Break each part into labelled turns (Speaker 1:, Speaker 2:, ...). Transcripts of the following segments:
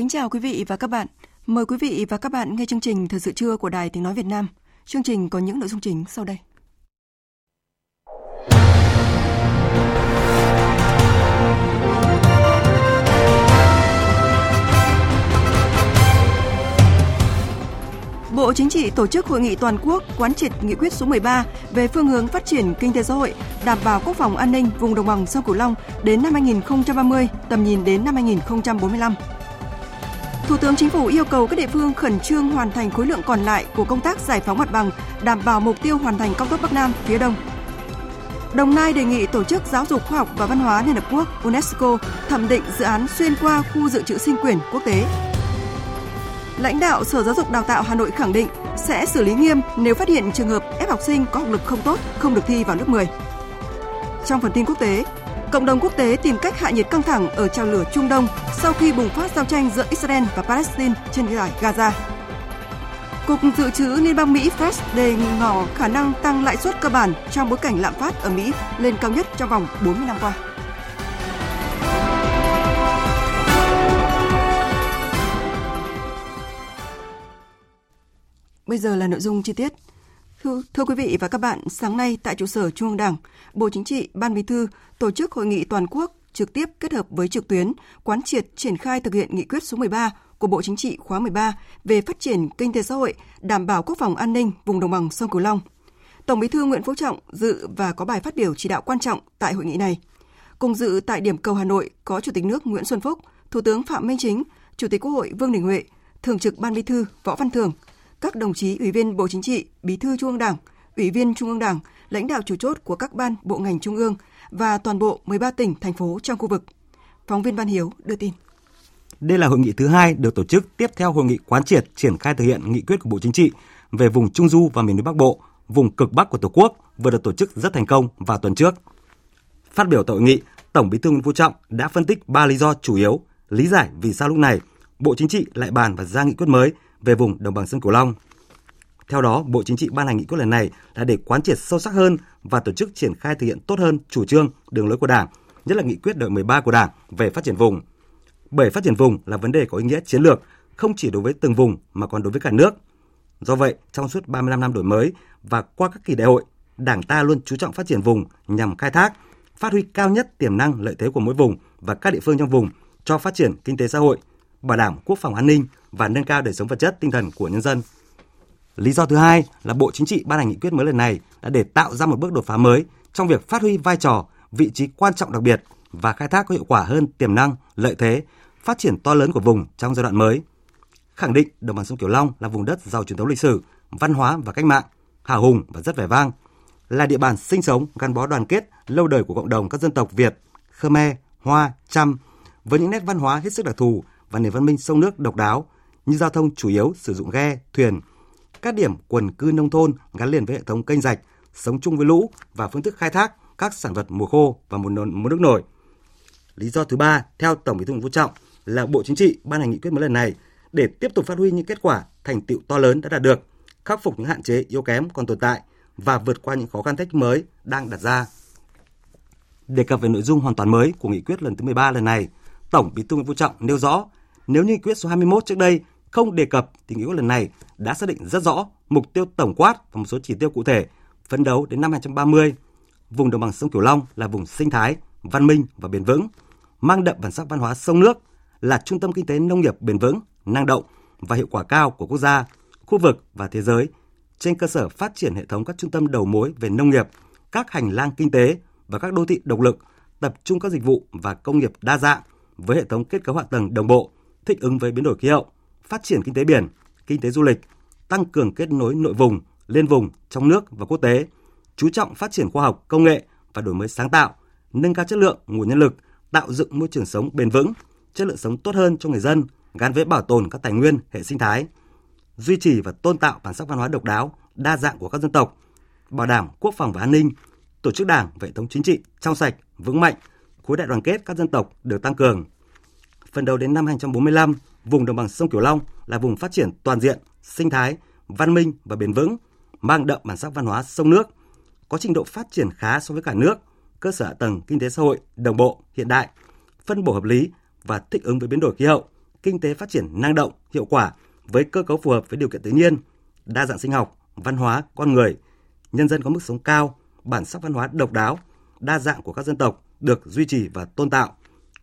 Speaker 1: Kính chào quý vị và các bạn. Mời quý vị và các bạn nghe chương trình Thời sự trưa của Đài Tiếng Nói Việt Nam. Chương trình có những nội dung chính sau đây. Bộ Chính trị tổ chức hội nghị toàn quốc quán triệt nghị quyết số 13 về phương hướng phát triển kinh tế xã hội, đảm bảo quốc phòng an ninh vùng đồng bằng sông Cửu Long đến năm 2030, tầm nhìn đến năm 2045. Thủ tướng Chính phủ yêu cầu các địa phương khẩn trương hoàn thành khối lượng còn lại của công tác giải phóng mặt bằng, đảm bảo mục tiêu hoàn thành cao tốc Bắc Nam phía Đông. Đồng Nai đề nghị Tổ chức Giáo dục Khoa học và Văn hóa Liên Hợp Quốc UNESCO thẩm định dự án xuyên qua khu dự trữ sinh quyền quốc tế. Lãnh đạo Sở Giáo dục Đào tạo Hà Nội khẳng định sẽ xử lý nghiêm nếu phát hiện trường hợp ép học sinh có học lực không tốt, không được thi vào lớp 10. Trong phần tin quốc tế, cộng đồng quốc tế tìm cách hạ nhiệt căng thẳng ở trào lửa Trung Đông sau khi bùng phát giao tranh giữa Israel và Palestine trên giải Gaza. Cục Dự trữ Liên bang Mỹ Fed đề ngỏ khả năng tăng lãi suất cơ bản trong bối cảnh lạm phát ở Mỹ lên cao nhất trong vòng 40 năm qua. Bây giờ là nội dung chi tiết. Thưa, thưa quý vị và các bạn, sáng nay tại trụ sở Trung ương Đảng, Bộ Chính trị, Ban Bí thư tổ chức hội nghị toàn quốc trực tiếp kết hợp với trực tuyến quán triệt triển khai thực hiện nghị quyết số 13 của Bộ Chính trị khóa 13 về phát triển kinh tế xã hội, đảm bảo quốc phòng an ninh vùng đồng bằng sông Cửu Long. Tổng Bí thư Nguyễn Phú Trọng dự và có bài phát biểu chỉ đạo quan trọng tại hội nghị này. Cùng dự tại điểm cầu Hà Nội có Chủ tịch nước Nguyễn Xuân Phúc, Thủ tướng Phạm Minh Chính, Chủ tịch Quốc hội Vương Đình Huệ, Thường trực Ban Bí thư Võ Văn thường các đồng chí Ủy viên Bộ Chính trị, Bí thư Trung ương Đảng, Ủy viên Trung ương Đảng, lãnh đạo chủ chốt của các ban, bộ ngành trung ương và toàn bộ 13 tỉnh, thành phố trong khu vực. Phóng viên Văn Hiếu đưa tin.
Speaker 2: Đây là hội nghị thứ hai được tổ chức tiếp theo hội nghị quán triệt triển khai thực hiện nghị quyết của Bộ Chính trị về vùng Trung Du và miền núi Bắc Bộ, vùng cực Bắc của Tổ quốc vừa được tổ chức rất thành công vào tuần trước. Phát biểu tại hội nghị, Tổng Bí thư Nguyễn Phú Trọng đã phân tích ba lý do chủ yếu, lý giải vì sao lúc này Bộ Chính trị lại bàn và ra nghị quyết mới về vùng đồng bằng sông Cửu Long. Theo đó, Bộ Chính trị ban hành nghị quyết lần này là để quán triệt sâu sắc hơn và tổ chức triển khai thực hiện tốt hơn chủ trương, đường lối của Đảng, nhất là nghị quyết đại 13 của Đảng về phát triển vùng. Bởi phát triển vùng là vấn đề có ý nghĩa chiến lược, không chỉ đối với từng vùng mà còn đối với cả nước. Do vậy, trong suốt 35 năm đổi mới và qua các kỳ đại hội, Đảng ta luôn chú trọng phát triển vùng nhằm khai thác, phát huy cao nhất tiềm năng lợi thế của mỗi vùng và các địa phương trong vùng cho phát triển kinh tế xã hội, bảo đảm quốc phòng an ninh và nâng cao đời sống vật chất tinh thần của nhân dân. Lý do thứ hai là Bộ Chính trị ban hành nghị quyết mới lần này là để tạo ra một bước đột phá mới trong việc phát huy vai trò, vị trí quan trọng đặc biệt và khai thác có hiệu quả hơn tiềm năng, lợi thế, phát triển to lớn của vùng trong giai đoạn mới. Khẳng định đồng bằng sông Kiều Long là vùng đất giàu truyền thống lịch sử, văn hóa và cách mạng, hào hùng và rất vẻ vang, là địa bàn sinh sống gắn bó đoàn kết lâu đời của cộng đồng các dân tộc Việt, Khmer, Hoa, Chăm với những nét văn hóa hết sức đặc thù và nền văn minh sông nước độc đáo như giao thông chủ yếu sử dụng ghe, thuyền, các điểm quần cư nông thôn gắn liền với hệ thống kênh rạch, sống chung với lũ và phương thức khai thác các sản vật mùa khô và mùa, mùa nước nổi. Lý do thứ ba, theo Tổng Bí thư Nguyễn Phú Trọng, là Bộ Chính trị ban hành nghị quyết mới lần này để tiếp tục phát huy những kết quả, thành tựu to lớn đã đạt được, khắc phục những hạn chế yếu kém còn tồn tại và vượt qua những khó khăn thách mới đang đặt ra. Đề cập về nội dung hoàn toàn mới của nghị quyết lần thứ 13 lần này, Tổng Bí thư Nguyễn Phú Trọng nêu rõ, nếu như nghị quyết số 21 trước đây không đề cập thì nghị quyết lần này đã xác định rất rõ mục tiêu tổng quát và một số chỉ tiêu cụ thể phấn đấu đến năm 2030. Vùng đồng bằng sông Cửu Long là vùng sinh thái, văn minh và bền vững, mang đậm bản sắc văn hóa sông nước, là trung tâm kinh tế nông nghiệp bền vững, năng động và hiệu quả cao của quốc gia, khu vực và thế giới trên cơ sở phát triển hệ thống các trung tâm đầu mối về nông nghiệp, các hành lang kinh tế và các đô thị độc lực tập trung các dịch vụ và công nghiệp đa dạng với hệ thống kết cấu hạ tầng đồng bộ, thích ứng với biến đổi khí hậu, phát triển kinh tế biển, kinh tế du lịch, tăng cường kết nối nội vùng, liên vùng, trong nước và quốc tế, chú trọng phát triển khoa học, công nghệ và đổi mới sáng tạo, nâng cao chất lượng nguồn nhân lực, tạo dựng môi trường sống bền vững, chất lượng sống tốt hơn cho người dân gắn với bảo tồn các tài nguyên, hệ sinh thái, duy trì và tôn tạo bản sắc văn hóa độc đáo, đa dạng của các dân tộc, bảo đảm quốc phòng và an ninh, tổ chức đảng và hệ thống chính trị trong sạch, vững mạnh, khối đại đoàn kết các dân tộc được tăng cường. Phần đầu đến năm 2045, vùng đồng bằng sông Cửu Long là vùng phát triển toàn diện, sinh thái, văn minh và bền vững, mang đậm bản sắc văn hóa sông nước, có trình độ phát triển khá so với cả nước, cơ sở hạ tầng kinh tế xã hội đồng bộ, hiện đại, phân bổ hợp lý và thích ứng với biến đổi khí hậu, kinh tế phát triển năng động, hiệu quả với cơ cấu phù hợp với điều kiện tự nhiên, đa dạng sinh học, văn hóa, con người, nhân dân có mức sống cao, bản sắc văn hóa độc đáo, đa dạng của các dân tộc được duy trì và tôn tạo,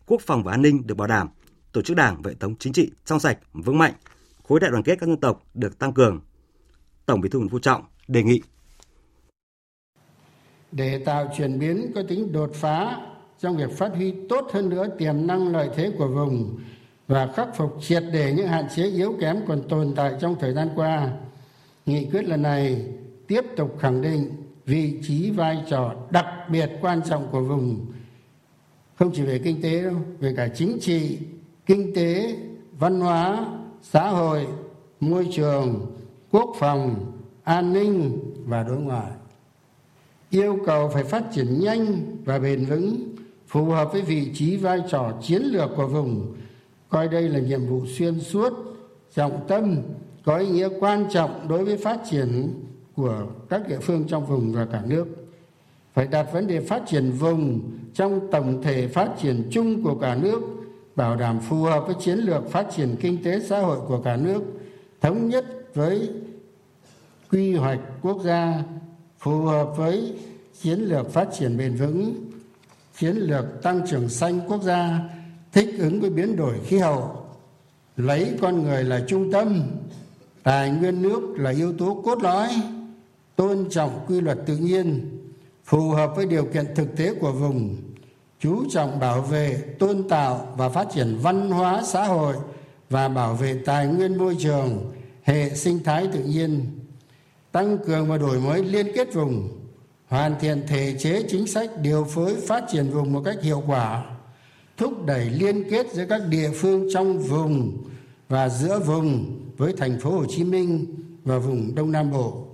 Speaker 2: quốc phòng và an ninh được bảo đảm, tổ chức đảng và hệ thống chính trị trong sạch, vững mạnh, khối đại đoàn kết các dân tộc được tăng cường. Tổng Bí thư Nguyễn Phú Trọng đề nghị
Speaker 3: để tạo chuyển biến có tính đột phá trong việc phát huy tốt hơn nữa tiềm năng lợi thế của vùng và khắc phục triệt để những hạn chế yếu kém còn tồn tại trong thời gian qua nghị quyết lần này tiếp tục khẳng định vị trí vai trò đặc biệt quan trọng của vùng không chỉ về kinh tế đâu về cả chính trị kinh tế, văn hóa, xã hội, môi trường, quốc phòng, an ninh và đối ngoại. Yêu cầu phải phát triển nhanh và bền vững, phù hợp với vị trí vai trò chiến lược của vùng, coi đây là nhiệm vụ xuyên suốt, trọng tâm, có ý nghĩa quan trọng đối với phát triển của các địa phương trong vùng và cả nước. Phải đặt vấn đề phát triển vùng trong tổng thể phát triển chung của cả nước bảo đảm phù hợp với chiến lược phát triển kinh tế xã hội của cả nước, thống nhất với quy hoạch quốc gia, phù hợp với chiến lược phát triển bền vững, chiến lược tăng trưởng xanh quốc gia, thích ứng với biến đổi khí hậu, lấy con người là trung tâm, tài nguyên nước là yếu tố cốt lõi, tôn trọng quy luật tự nhiên, phù hợp với điều kiện thực tế của vùng chú trọng bảo vệ, tôn tạo và phát triển văn hóa xã hội và bảo vệ tài nguyên môi trường, hệ sinh thái tự nhiên, tăng cường và đổi mới liên kết vùng, hoàn thiện thể chế chính sách điều phối phát triển vùng một cách hiệu quả, thúc đẩy liên kết giữa các địa phương trong vùng và giữa vùng với thành phố Hồ Chí Minh và vùng Đông Nam Bộ,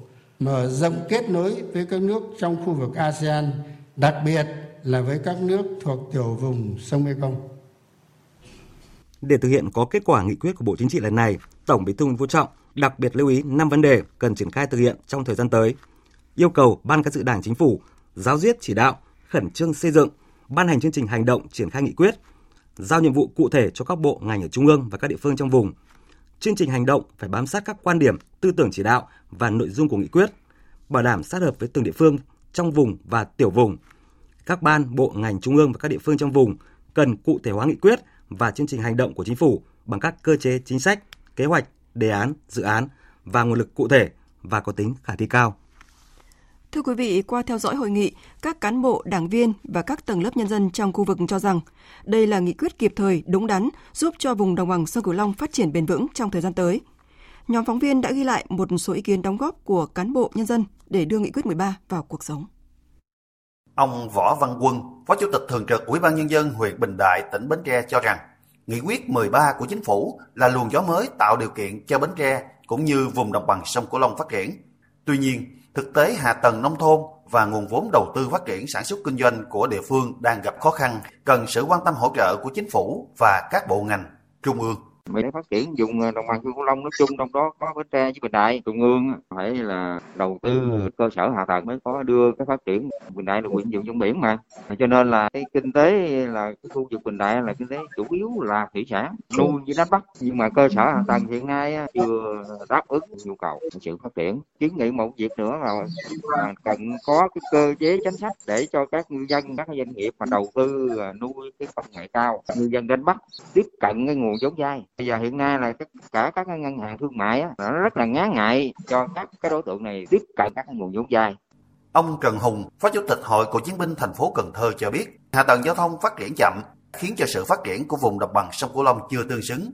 Speaker 3: mở rộng kết nối với các nước trong khu vực ASEAN, đặc biệt là với các nước thuộc tiểu vùng sông Mekong.
Speaker 2: Để thực hiện có kết quả nghị quyết của Bộ Chính trị lần này, Tổng Bí thư Nguyễn Phú Trọng đặc biệt lưu ý 5 vấn đề cần triển khai thực hiện trong thời gian tới. Yêu cầu Ban Cán sự Đảng Chính phủ giáo diết chỉ đạo, khẩn trương xây dựng, ban hành chương trình hành động triển khai nghị quyết, giao nhiệm vụ cụ thể cho các bộ ngành ở trung ương và các địa phương trong vùng. Chương trình hành động phải bám sát các quan điểm, tư tưởng chỉ đạo và nội dung của nghị quyết, bảo đảm sát hợp với từng địa phương trong vùng và tiểu vùng. Các ban, bộ ngành trung ương và các địa phương trong vùng cần cụ thể hóa nghị quyết và chương trình hành động của chính phủ bằng các cơ chế chính sách, kế hoạch, đề án, dự án và nguồn lực cụ thể và có tính khả thi cao.
Speaker 1: Thưa quý vị, qua theo dõi hội nghị, các cán bộ, đảng viên và các tầng lớp nhân dân trong khu vực cho rằng đây là nghị quyết kịp thời, đúng đắn, giúp cho vùng đồng bằng sông Cửu Long phát triển bền vững trong thời gian tới. Nhóm phóng viên đã ghi lại một số ý kiến đóng góp của cán bộ nhân dân để đưa nghị quyết 13 vào cuộc sống.
Speaker 4: Ông Võ Văn Quân, Phó Chủ tịch Thường trực Ủy ban Nhân dân huyện Bình Đại, tỉnh Bến Tre cho rằng Nghị quyết 13 của chính phủ là luồng gió mới tạo điều kiện cho Bến Tre cũng như vùng đồng bằng sông Cửu Long phát triển. Tuy nhiên, thực tế hạ tầng nông thôn và nguồn vốn đầu tư phát triển sản xuất kinh doanh của địa phương đang gặp khó khăn, cần sự quan tâm hỗ trợ của chính phủ và các bộ ngành trung ương
Speaker 5: để phát triển dùng ờ, đồng bằng sông cửu long nói chung trong đó có bến tre với bình đại trung ương phải là đầu tư cơ sở hạ tầng mới có đưa cái phát triển. Bình đại là huyện vùng trong biển mà. Cho nên là cái kinh tế là cái khu vực bình đại là kinh tế chủ yếu là thủy sản nuôi với đánh bắt nhưng mà cơ sở hạ tầng hiện nay chưa đáp ứng nhu cầu sự phát triển. Kiến nghị một việc nữa là, cần có cái cơ chế chính sách để cho các ngư dân các doanh nghiệp mà đầu tư ờ, nuôi cái công nghệ cao ngư dân đánh bắt tiếp cận cái nguồn vốn vay bây giờ hiện nay là tất cả các ngân hàng thương mại á, nó rất là ngán ngại cho các cái đối tượng này tiếp cận các nguồn vốn vay
Speaker 4: Ông Trần Hùng, Phó Chủ tịch Hội Cựu chiến binh thành phố Cần Thơ cho biết, hạ tầng giao thông phát triển chậm khiến cho sự phát triển của vùng đồng bằng sông Cửu Long chưa tương xứng.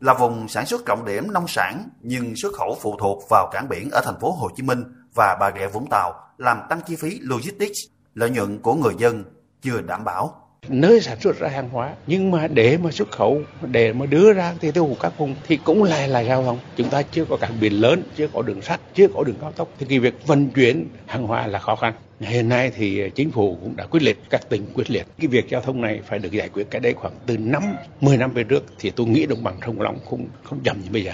Speaker 4: Là vùng sản xuất trọng điểm nông sản nhưng xuất khẩu phụ thuộc vào cảng biển ở thành phố Hồ Chí Minh và Bà Rịa Vũng Tàu làm tăng chi phí logistics, lợi nhuận của người dân chưa đảm bảo
Speaker 6: nơi sản xuất ra hàng hóa, nhưng mà để mà xuất khẩu, để mà đưa ra thì tiêu thụ các vùng thì cũng lại là giao thông chúng ta chưa có cảng biển lớn, chưa có đường sắt, chưa có đường cao tốc. Thì cái việc vận chuyển hàng hóa là khó khăn. Hiện nay thì chính phủ cũng đã quyết liệt, các tỉnh quyết liệt. Cái việc giao thông này phải được giải quyết cái đây khoảng từ năm 10 năm về trước thì tôi nghĩ đồng bằng sông Long không không chậm như bây giờ.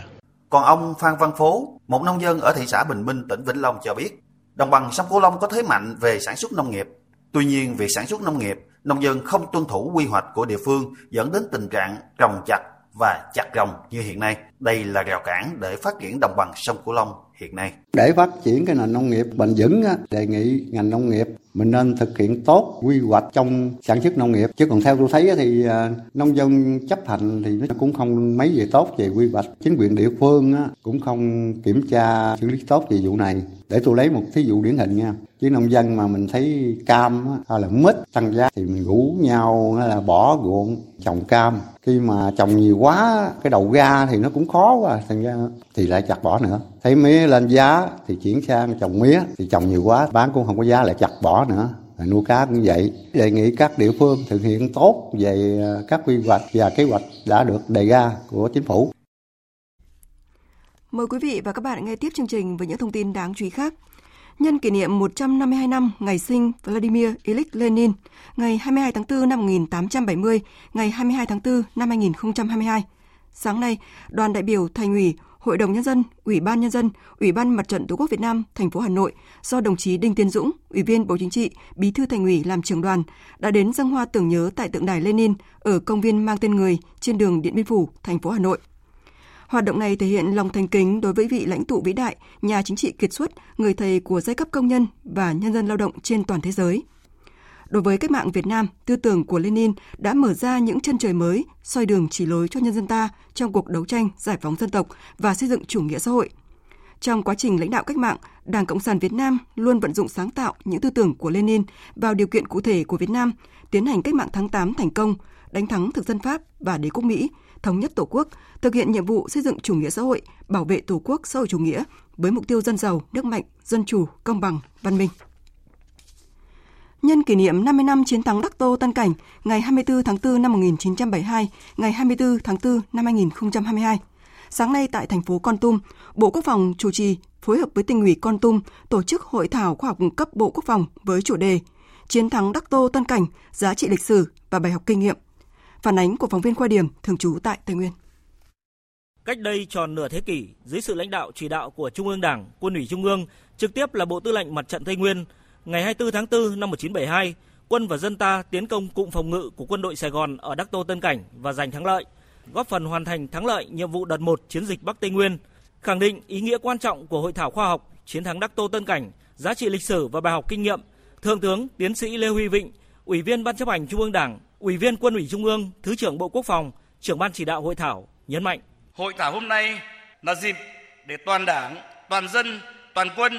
Speaker 4: Còn ông Phan Văn Phố, một nông dân ở thị xã Bình Minh, tỉnh Vĩnh Long cho biết, đồng bằng sông Cửu Long có thế mạnh về sản xuất nông nghiệp. Tuy nhiên, việc sản xuất nông nghiệp nông dân không tuân thủ quy hoạch của địa phương dẫn đến tình trạng trồng chặt và chặt trồng như hiện nay. Đây là rào cản để phát triển đồng bằng sông Cửu Long hiện nay.
Speaker 7: Để phát triển cái nền nông nghiệp bền vững, đề nghị ngành nông nghiệp mình nên thực hiện tốt quy hoạch trong sản xuất nông nghiệp. Chứ còn theo tôi thấy thì à, nông dân chấp hành thì nó cũng không mấy về tốt về quy hoạch. Chính quyền địa phương cũng không kiểm tra, xử lý tốt về vụ này. Để tôi lấy một thí dụ điển hình nha chứ nông dân mà mình thấy cam hay là mít tăng giá thì mình rủ nhau là bỏ ruộng, trồng cam khi mà trồng nhiều quá, cái đầu ra thì nó cũng khó quá, thành ra thì lại chặt bỏ nữa thấy mía lên giá thì chuyển sang trồng mía, thì trồng nhiều quá, bán cũng không có giá, lại chặt bỏ nữa nuôi cá cũng vậy đề nghị các địa phương thực hiện tốt về à, các quy hoạch và kế hoạch đã được đề ra của chính phủ
Speaker 1: Mời quý vị và các bạn nghe tiếp chương trình với những thông tin đáng chú ý khác. Nhân kỷ niệm 152 năm ngày sinh Vladimir Ilyich Lenin, ngày 22 tháng 4 năm 1870, ngày 22 tháng 4 năm 2022. Sáng nay, đoàn đại biểu Thành ủy, Hội đồng nhân dân, Ủy ban nhân dân, Ủy ban Mặt trận Tổ quốc Việt Nam thành phố Hà Nội do đồng chí Đinh Tiến Dũng, Ủy viên Bộ Chính trị, Bí thư Thành ủy làm trưởng đoàn đã đến dâng hoa tưởng nhớ tại tượng đài Lenin ở công viên mang tên người trên đường Điện Biên Phủ, thành phố Hà Nội. Hoạt động này thể hiện lòng thành kính đối với vị lãnh tụ vĩ đại, nhà chính trị kiệt xuất, người thầy của giai cấp công nhân và nhân dân lao động trên toàn thế giới. Đối với cách mạng Việt Nam, tư tưởng của Lenin đã mở ra những chân trời mới, soi đường chỉ lối cho nhân dân ta trong cuộc đấu tranh giải phóng dân tộc và xây dựng chủ nghĩa xã hội. Trong quá trình lãnh đạo cách mạng, Đảng Cộng sản Việt Nam luôn vận dụng sáng tạo những tư tưởng của Lenin vào điều kiện cụ thể của Việt Nam, tiến hành cách mạng tháng 8 thành công, đánh thắng thực dân Pháp và đế quốc Mỹ, thống nhất Tổ quốc, thực hiện nhiệm vụ xây dựng chủ nghĩa xã hội, bảo vệ Tổ quốc xã hội chủ nghĩa với mục tiêu dân giàu, nước mạnh, dân chủ, công bằng, văn minh. Nhân kỷ niệm 50 năm chiến thắng Đắc Tô Tân Cảnh ngày 24 tháng 4 năm 1972, ngày 24 tháng 4 năm 2022. Sáng nay tại thành phố Con Tum, Bộ Quốc phòng chủ trì phối hợp với tỉnh ủy Con Tum tổ chức hội thảo khoa học cấp Bộ Quốc phòng với chủ đề Chiến thắng Đắc Tô Tân Cảnh, giá trị lịch sử và bài học kinh nghiệm Phản ánh của phóng viên Khoa Điểm thường trú tại Tây Nguyên.
Speaker 8: Cách đây tròn nửa thế kỷ, dưới sự lãnh đạo chỉ đạo của Trung ương Đảng, Quân ủy Trung ương, trực tiếp là Bộ Tư lệnh Mặt trận Tây Nguyên, ngày 24 tháng 4 năm 1972, quân và dân ta tiến công cụm phòng ngự của quân đội Sài Gòn ở Đắc Tô Tân Cảnh và giành thắng lợi, góp phần hoàn thành thắng lợi nhiệm vụ đợt 1 chiến dịch Bắc Tây Nguyên, khẳng định ý nghĩa quan trọng của hội thảo khoa học chiến thắng Đắc Tô Tân Cảnh, giá trị lịch sử và bài học kinh nghiệm. Thượng tướng Tiến sĩ Lê Huy Vịnh, Ủy viên Ban chấp hành Trung ương Đảng, Ủy viên Quân ủy Trung ương, Thứ trưởng Bộ Quốc phòng, trưởng ban chỉ đạo hội thảo nhấn mạnh.
Speaker 9: Hội thảo hôm nay là dịp để toàn Đảng, toàn dân, toàn quân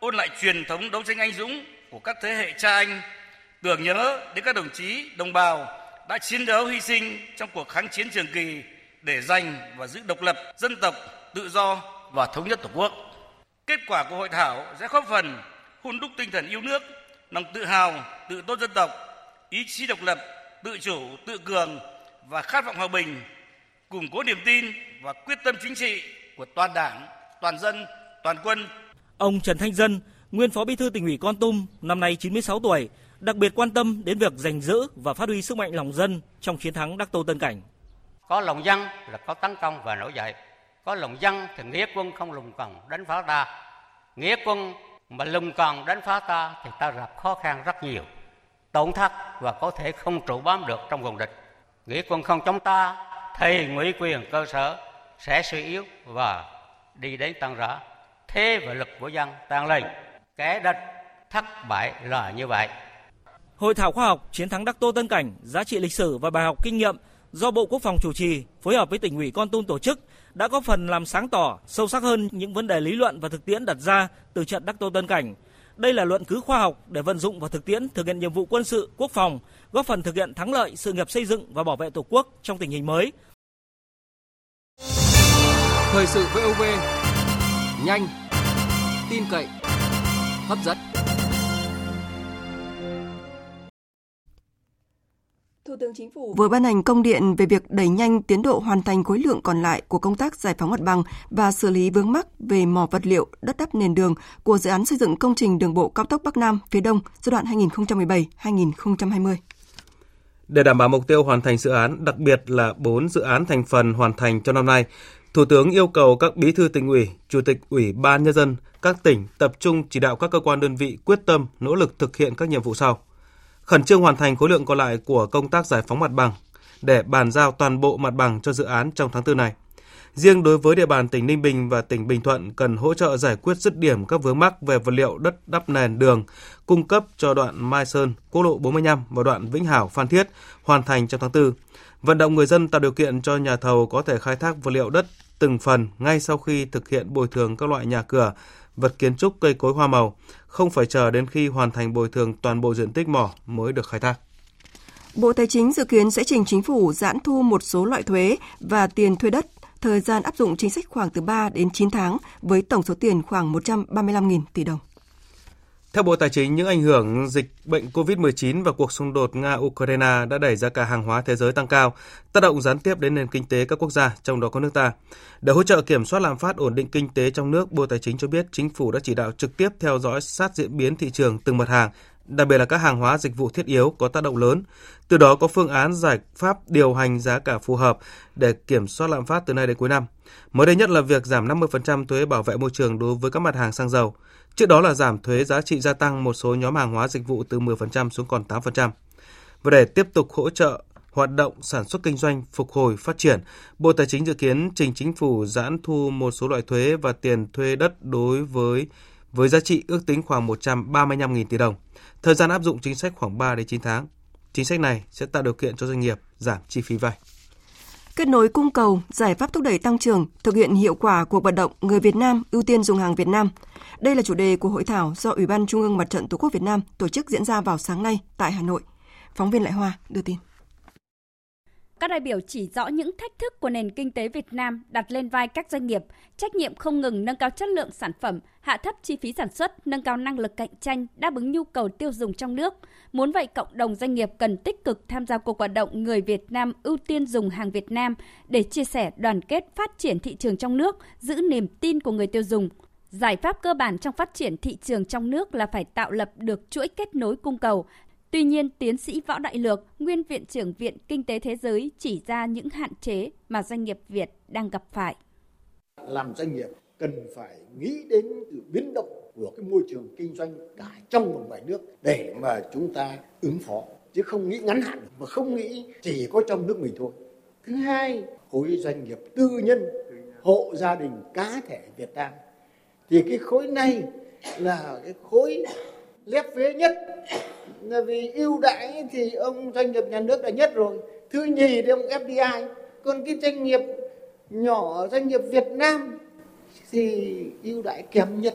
Speaker 9: ôn lại truyền thống đấu tranh anh dũng của các thế hệ cha anh, tưởng nhớ đến các đồng chí, đồng bào đã chiến đấu hy sinh trong cuộc kháng chiến trường kỳ để giành và giữ độc lập dân tộc, tự do và thống nhất Tổ quốc. Kết quả của hội thảo sẽ góp phần hun đúc tinh thần yêu nước, lòng tự hào, tự tôn dân tộc, ý chí độc lập tự chủ, tự cường và khát vọng hòa bình, củng cố niềm tin và quyết tâm chính trị của toàn Đảng, toàn dân, toàn quân.
Speaker 8: Ông Trần Thanh Dân, nguyên Phó Bí thư tỉnh ủy Con Tum, năm nay 96 tuổi, đặc biệt quan tâm đến việc giành giữ và phát huy sức mạnh lòng dân trong chiến thắng Đắc Tô Tân Cảnh.
Speaker 10: Có lòng dân là có tấn công và nổi dậy. Có lòng dân thì nghĩa quân không lùng còn đánh phá ta. Nghĩa quân mà lùng còn đánh phá ta thì ta gặp khó khăn rất nhiều tổn thất và có thể không trụ bám được trong vùng địch. Nghĩa quân không chống ta thì ngụy quyền cơ sở sẽ suy yếu và đi đến tăng rã. Thế và lực của dân tăng lên. Kẻ địch thất bại là như vậy.
Speaker 8: Hội thảo khoa học chiến thắng Đắc Tô Tân Cảnh, giá trị lịch sử và bài học kinh nghiệm do Bộ Quốc phòng chủ trì phối hợp với tỉnh ủy Con Tum tổ chức đã có phần làm sáng tỏ, sâu sắc hơn những vấn đề lý luận và thực tiễn đặt ra từ trận Đắc Tô Tân Cảnh Đây là luận cứ khoa học để vận dụng vào thực tiễn thực hiện nhiệm vụ quân sự, quốc phòng, góp phần thực hiện thắng lợi sự nghiệp xây dựng và bảo vệ Tổ quốc trong tình hình mới.
Speaker 11: Thời sự VOV nhanh, tin cậy, hấp dẫn.
Speaker 1: Thủ tướng Chính phủ vừa ban hành công điện về việc đẩy nhanh tiến độ hoàn thành khối lượng còn lại của công tác giải phóng mặt bằng và xử lý vướng mắc về mỏ vật liệu, đất đắp nền đường của dự án xây dựng công trình đường bộ cao tốc Bắc Nam phía Đông giai đoạn 2017-2020.
Speaker 12: Để đảm bảo mục tiêu hoàn thành dự án, đặc biệt là 4 dự án thành phần hoàn thành trong năm nay, Thủ tướng yêu cầu các bí thư tỉnh ủy, chủ tịch ủy ban nhân dân các tỉnh tập trung chỉ đạo các cơ quan đơn vị quyết tâm nỗ lực thực hiện các nhiệm vụ sau khẩn trương hoàn thành khối lượng còn lại của công tác giải phóng mặt bằng để bàn giao toàn bộ mặt bằng cho dự án trong tháng 4 này. Riêng đối với địa bàn tỉnh Ninh Bình và tỉnh Bình Thuận cần hỗ trợ giải quyết dứt điểm các vướng mắc về vật liệu đất đắp nền đường, cung cấp cho đoạn Mai Sơn, quốc lộ 45 và đoạn Vĩnh Hảo Phan Thiết hoàn thành trong tháng 4. Vận động người dân tạo điều kiện cho nhà thầu có thể khai thác vật liệu đất từng phần ngay sau khi thực hiện bồi thường các loại nhà cửa, vật kiến trúc cây cối hoa màu, không phải chờ đến khi hoàn thành bồi thường toàn bộ diện tích mỏ mới được khai thác.
Speaker 1: Bộ Tài chính dự kiến sẽ trình chính phủ giãn thu một số loại thuế và tiền thuê đất, thời gian áp dụng chính sách khoảng từ 3 đến 9 tháng với tổng số tiền khoảng 135.000 tỷ đồng.
Speaker 12: Theo Bộ Tài chính, những ảnh hưởng dịch bệnh COVID-19 và cuộc xung đột Nga-Ukraine đã đẩy giá cả hàng hóa thế giới tăng cao, tác động gián tiếp đến nền kinh tế các quốc gia, trong đó có nước ta. Để hỗ trợ kiểm soát lạm phát ổn định kinh tế trong nước, Bộ Tài chính cho biết chính phủ đã chỉ đạo trực tiếp theo dõi sát diễn biến thị trường từng mặt hàng, đặc biệt là các hàng hóa dịch vụ thiết yếu có tác động lớn. Từ đó có phương án giải pháp điều hành giá cả phù hợp để kiểm soát lạm phát từ nay đến cuối năm. Mới đây nhất là việc giảm 50% thuế bảo vệ môi trường đối với các mặt hàng xăng dầu. Trước đó là giảm thuế giá trị gia tăng một số nhóm hàng hóa dịch vụ từ 10% xuống còn 8%. Và để tiếp tục hỗ trợ hoạt động sản xuất kinh doanh phục hồi phát triển, Bộ Tài chính dự kiến trình chính phủ giãn thu một số loại thuế và tiền thuê đất đối với với giá trị ước tính khoảng 135.000 tỷ đồng. Thời gian áp dụng chính sách khoảng 3 đến 9 tháng. Chính sách này sẽ tạo điều kiện cho doanh nghiệp giảm chi phí vay.
Speaker 1: Kết nối cung cầu, giải pháp thúc đẩy tăng trưởng, thực hiện hiệu quả cuộc vận động người Việt Nam ưu tiên dùng hàng Việt Nam. Đây là chủ đề của hội thảo do Ủy ban Trung ương Mặt trận Tổ quốc Việt Nam tổ chức diễn ra vào sáng nay tại Hà Nội. Phóng viên Lại Hoa đưa tin.
Speaker 13: Các đại biểu chỉ rõ những thách thức của nền kinh tế Việt Nam đặt lên vai các doanh nghiệp, trách nhiệm không ngừng nâng cao chất lượng sản phẩm, hạ thấp chi phí sản xuất, nâng cao năng lực cạnh tranh, đáp ứng nhu cầu tiêu dùng trong nước. Muốn vậy, cộng đồng doanh nghiệp cần tích cực tham gia cuộc vận động người Việt Nam ưu tiên dùng hàng Việt Nam để chia sẻ đoàn kết phát triển thị trường trong nước, giữ niềm tin của người tiêu dùng. Giải pháp cơ bản trong phát triển thị trường trong nước là phải tạo lập được chuỗi kết nối cung cầu, Tuy nhiên, tiến sĩ Võ Đại Lược, nguyên viện trưởng Viện Kinh tế Thế giới chỉ ra những hạn chế mà doanh nghiệp Việt đang gặp phải.
Speaker 14: Làm doanh nghiệp cần phải nghĩ đến sự biến động của cái môi trường kinh doanh cả trong và ngoài nước để mà chúng ta ứng phó chứ không nghĩ ngắn hạn mà không nghĩ chỉ có trong nước mình thôi. Thứ hai, khối doanh nghiệp tư nhân, hộ gia đình cá thể Việt Nam thì cái khối này là cái khối lép vế nhất. Là vì ưu đãi thì ông doanh nghiệp nhà nước là nhất rồi. Thứ nhì thì ông FDI còn cái doanh nghiệp nhỏ doanh nghiệp Việt Nam thì ưu đãi kém nhất.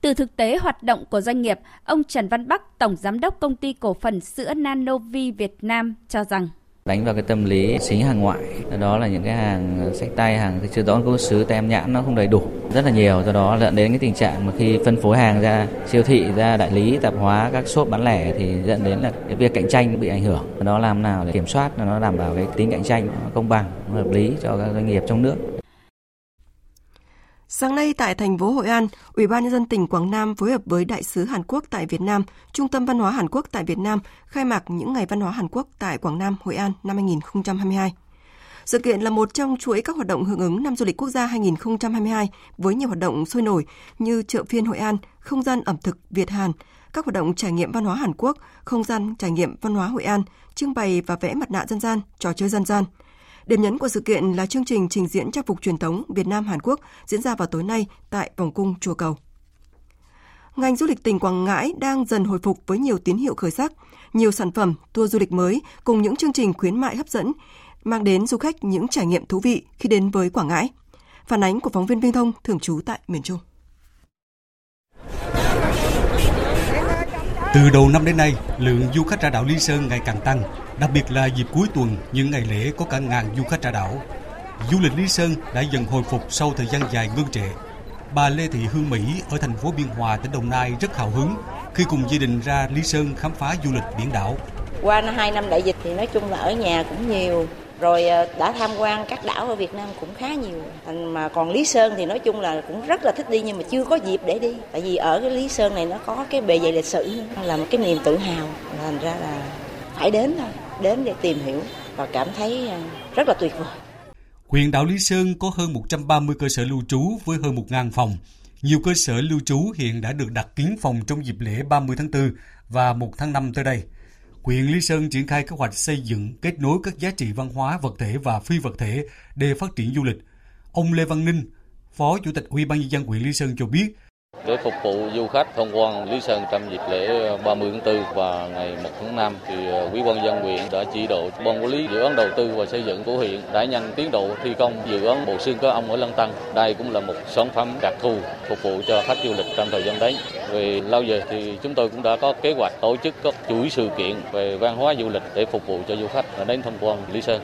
Speaker 13: Từ thực tế hoạt động của doanh nghiệp, ông Trần Văn Bắc, Tổng Giám đốc Công ty Cổ phần Sữa Nanovi Việt Nam cho rằng
Speaker 15: đánh vào cái tâm lý xính hàng ngoại. Đó là những cái hàng ờ, sách tay, hàng chưa rõ gốc xứ tem nhãn nó không đầy đủ rất là nhiều. Do đó dẫn đến cái tình trạng mà khi phân phối hàng ra, siêu thị, ra đại lý, tạp hóa, các shop bán lẻ thì dẫn đến là cái việc cạnh tranh bị ảnh hưởng. Đó làm nào để kiểm soát, nó đảm bảo cái tính cạnh tranh công bằng, hợp lý cho các doanh nghiệp trong nước.
Speaker 1: Sáng nay tại thành phố Hội An, Ủy ban nhân dân tỉnh Quảng Nam phối hợp với Đại sứ Hàn Quốc tại Việt Nam, Trung tâm Văn hóa Hàn Quốc tại Việt Nam khai mạc những ngày văn hóa Hàn Quốc tại Quảng Nam, Hội An năm 2022. Sự kiện là một trong chuỗi các hoạt động hưởng ứng năm du lịch quốc gia 2022 với nhiều hoạt động sôi nổi như chợ phiên Hội An, không gian ẩm thực Việt Hàn, các hoạt động trải nghiệm văn hóa Hàn Quốc, không gian trải nghiệm văn hóa Hội An, trưng bày và vẽ mặt nạ dân gian, trò chơi dân gian – Điểm nhấn của sự kiện là chương trình trình diễn trang phục truyền thống Việt Nam Hàn Quốc diễn ra vào tối nay tại vòng cung chùa Cầu. Ngành du lịch tỉnh Quảng Ngãi đang dần hồi phục với nhiều tín hiệu khởi sắc, nhiều sản phẩm, tour du lịch mới cùng những chương trình khuyến mại hấp dẫn mang đến du khách những trải nghiệm thú vị khi đến với Quảng Ngãi. Phản ánh của phóng viên Vinh Thông thường trú tại miền Trung.
Speaker 16: Từ đầu năm đến nay, lượng du khách ra đảo Lý Sơn ngày càng tăng, đặc biệt là dịp cuối tuần, những ngày lễ có cả ngàn du khách ra đảo. Du lịch Lý Sơn đã dần hồi phục sau thời gian dài ngưng trệ. Bà Lê Thị Hương Mỹ ở thành phố Biên Hòa, tỉnh Đồng Nai rất hào hứng khi cùng gia đình ra Lý Sơn khám phá du lịch biển đảo.
Speaker 11: Qua hai năm đại dịch thì nói chung là ở nhà cũng nhiều, rồi ờ, đã tham quan các đảo ở Việt Nam cũng khá nhiều mà còn Lý Sơn thì nói chung là cũng rất là thích đi nhưng mà chưa có dịp để đi tại vì ở cái Lý Sơn này nó có cái bề dày lịch sử là một cái niềm tự hào thành ra là phải đến thôi đến để tìm hiểu và cảm thấy ờ, rất là tuyệt vời
Speaker 16: Huyện đảo Lý Sơn có hơn 130 cơ sở lưu trú với hơn 1.000 phòng. Nhiều cơ sở lưu trú hiện đã được đặt kín phòng trong dịp lễ 30 tháng 4 và 1 tháng 5 tới đây. Huyện Lý Sơn triển khai kế hoạch xây dựng, kết nối các giá trị văn hóa vật thể và phi vật thể để phát triển du lịch. Ông Lê Văn Ninh, Phó Chủ tịch Ủy ban nhân dân huyện Lý Sơn cho biết,
Speaker 17: để phục vụ du khách tham quan Lý Sơn trong dịp lễ ờ, 30 tháng 4 và ngày 1 tháng 5 thì ờ, quý Ủy ban dân huyện đã chỉ đạo ban quản lý dự án đầu tư và xây dựng của huyện đã nhanh tiến độ thi công dự án bộ xương cá ông ở Lăng Tăng. Đây cũng là một sản phẩm đặc thù phục vụ cho khách du lịch trong thời gian đến. Về lâu giờ thì chúng tôi cũng đã có kế hoạch tổ chức các chuỗi sự kiện về văn hóa du lịch để phục vụ cho du khách đến tham quan Lý Sơn.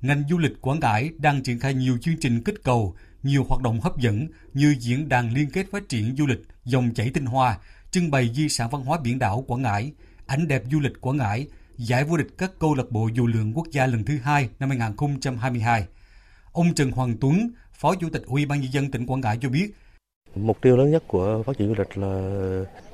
Speaker 16: Ngành du lịch Quảng Ngãi đang triển khai nhiều chương trình kích cầu nhiều hoạt động hấp dẫn như diễn đàn liên kết phát triển du lịch dòng chảy tinh hoa, trưng bày di sản văn hóa biển đảo Quảng Ngãi, ảnh đẹp du lịch Quảng Ngãi, giải vô địch các câu lạc bộ dù lượn quốc gia lần thứ hai năm 2022. Ông Trần Hoàng Tuấn, Phó Chủ tịch Ủy ban nhân dân tỉnh Quảng Ngãi cho biết,
Speaker 18: Mục tiêu lớn nhất của phát triển du lịch là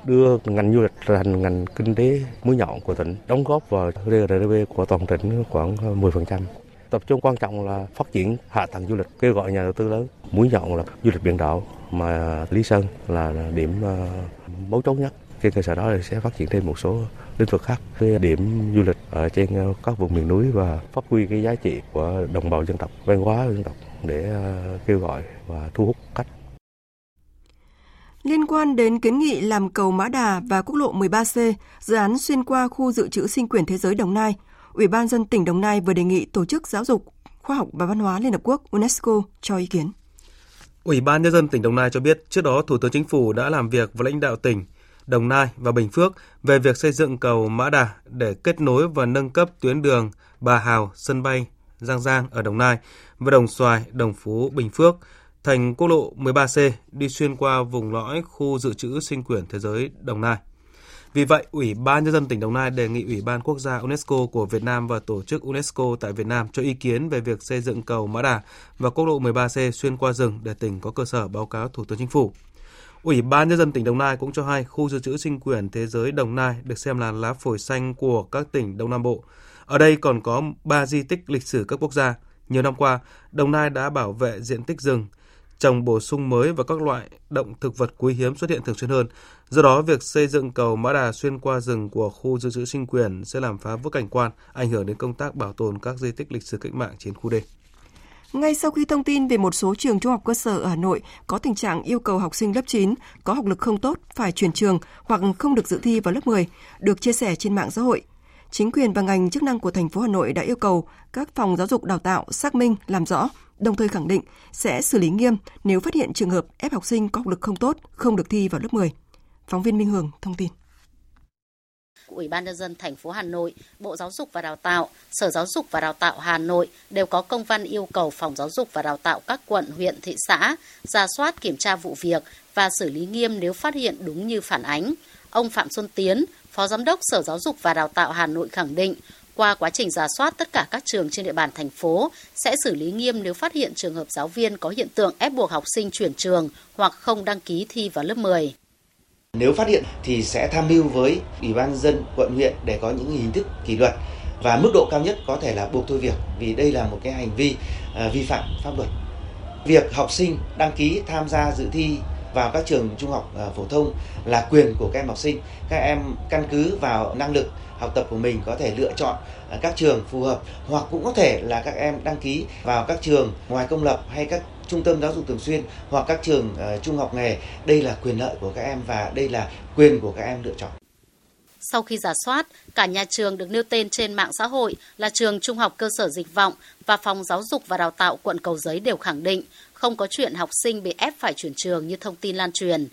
Speaker 18: đưa ngành du lịch thành ngành kinh tế mũi nhọn của tỉnh, đóng góp vào GDP của toàn tỉnh khoảng 10%. Tập trung quan trọng là phát triển hạ tầng du lịch, kêu gọi nhà đầu tư lớn. Mũi nhọn là du lịch biển đảo mà Lý Sơn là điểm ờ, mấu chốt nhất. Trên cơ sở đó thì sẽ phát triển thêm một số lĩnh vực khác, cái điểm du lịch ở trên ờ, các vùng miền núi và phát huy cái giá trị của đồng bào dân tộc, văn hóa dân tộc để ờ, kêu gọi và thu hút khách.
Speaker 1: Liên quan đến kiến nghị làm cầu Mã Đà và quốc lộ 13C, dự án xuyên qua khu dự trữ sinh quyền thế giới Đồng Nai, Ủy ban dân tỉnh Đồng Nai vừa đề nghị Tổ chức Giáo dục, Khoa học và Văn hóa Liên Hợp Quốc UNESCO cho ý kiến.
Speaker 12: Ủy ban Nhân dân tỉnh Đồng Nai cho biết trước đó Thủ tướng Chính phủ đã làm việc với lãnh đạo tỉnh Đồng Nai và Bình Phước về việc xây dựng cầu Mã Đà để kết nối và nâng cấp tuyến đường Bà Hào, sân bay Giang Giang ở Đồng Nai và Đồng Xoài, Đồng Phú, Bình Phước thành quốc lộ 13C đi xuyên qua vùng lõi khu dự trữ sinh quyển thế giới Đồng Nai. Vì vậy, Ủy ban Nhân dân tỉnh Đồng Nai đề nghị Ủy ban Quốc gia UNESCO của Việt Nam và Tổ chức UNESCO tại Việt Nam cho ý kiến về việc xây dựng cầu Mã Đà và quốc lộ 13C xuyên qua rừng để tỉnh có cơ sở báo cáo Thủ tướng Chính phủ. Ủy ban Nhân dân tỉnh Đồng Nai cũng cho hay khu dự trữ sinh quyển thế giới Đồng Nai được xem là lá phổi xanh của các tỉnh Đông Nam Bộ. Ở đây còn có 3 di tích lịch sử các quốc gia. Nhiều năm qua, Đồng Nai đã bảo vệ diện tích rừng, trồng bổ sung mới và các loại động thực vật quý hiếm xuất hiện thường xuyên hơn. Do đó, việc xây dựng cầu Mã Đà xuyên qua rừng của khu dự trữ sinh quyền sẽ làm phá vỡ cảnh quan, ảnh hưởng đến công tác bảo tồn các di tích lịch sử cách mạng trên khu đê.
Speaker 1: Ngay sau khi thông tin về một số trường trung học cơ sở ở Hà Nội có tình trạng yêu cầu học sinh lớp 9 có học lực không tốt phải chuyển trường hoặc không được dự thi vào lớp 10 được chia sẻ trên mạng xã hội, chính quyền và ngành chức năng của thành phố Hà Nội đã yêu cầu các phòng giáo dục đào tạo xác minh, làm rõ đồng thời khẳng định sẽ xử lý nghiêm nếu phát hiện trường hợp ép học sinh có học lực không tốt, không được thi vào lớp 10. Phóng viên Minh Hường thông tin.
Speaker 19: Ủy ban nhân dân thành phố Hà Nội, Bộ Giáo dục và Đào tạo, Sở Giáo dục và Đào tạo Hà Nội đều có công văn yêu cầu Phòng Giáo dục và Đào tạo các quận, huyện, thị xã ra soát kiểm tra vụ việc và xử lý nghiêm nếu phát hiện đúng như phản ánh. Ông Phạm Xuân Tiến, Phó Giám đốc Sở Giáo dục và Đào tạo Hà Nội khẳng định, qua quá trình giả soát tất cả các trường trên địa bàn thành phố sẽ xử lý nghiêm nếu phát hiện trường hợp giáo viên có hiện tượng ép buộc học sinh chuyển trường hoặc không đăng ký thi vào lớp 10.
Speaker 20: Nếu phát hiện thì sẽ tham mưu với Ủy ban dân quận huyện để có những hình thức kỷ luật và mức độ cao nhất có thể là buộc thôi việc vì đây là một cái hành vi uh, vi phạm pháp luật. Việc học sinh đăng ký tham gia dự thi vào các trường trung học uh, phổ thông là quyền của các em học sinh. Các em căn cứ vào năng lực học tập của mình có thể lựa chọn à, các trường phù hợp hoặc cũng có thể là các em đăng ký vào các trường ngoài công lập hay các trung tâm giáo dục thường xuyên hoặc các trường uh, trung học nghề đây là quyền lợi của các em và đây là quyền của các em lựa chọn
Speaker 19: sau khi giả soát, cả nhà trường được nêu tên trên mạng xã hội là trường Trung học cơ sở Dịch vọng và Phòng Giáo dục và Đào tạo quận Cầu Giấy đều khẳng định không có chuyện học sinh bị ép phải chuyển trường như thông tin lan truyền.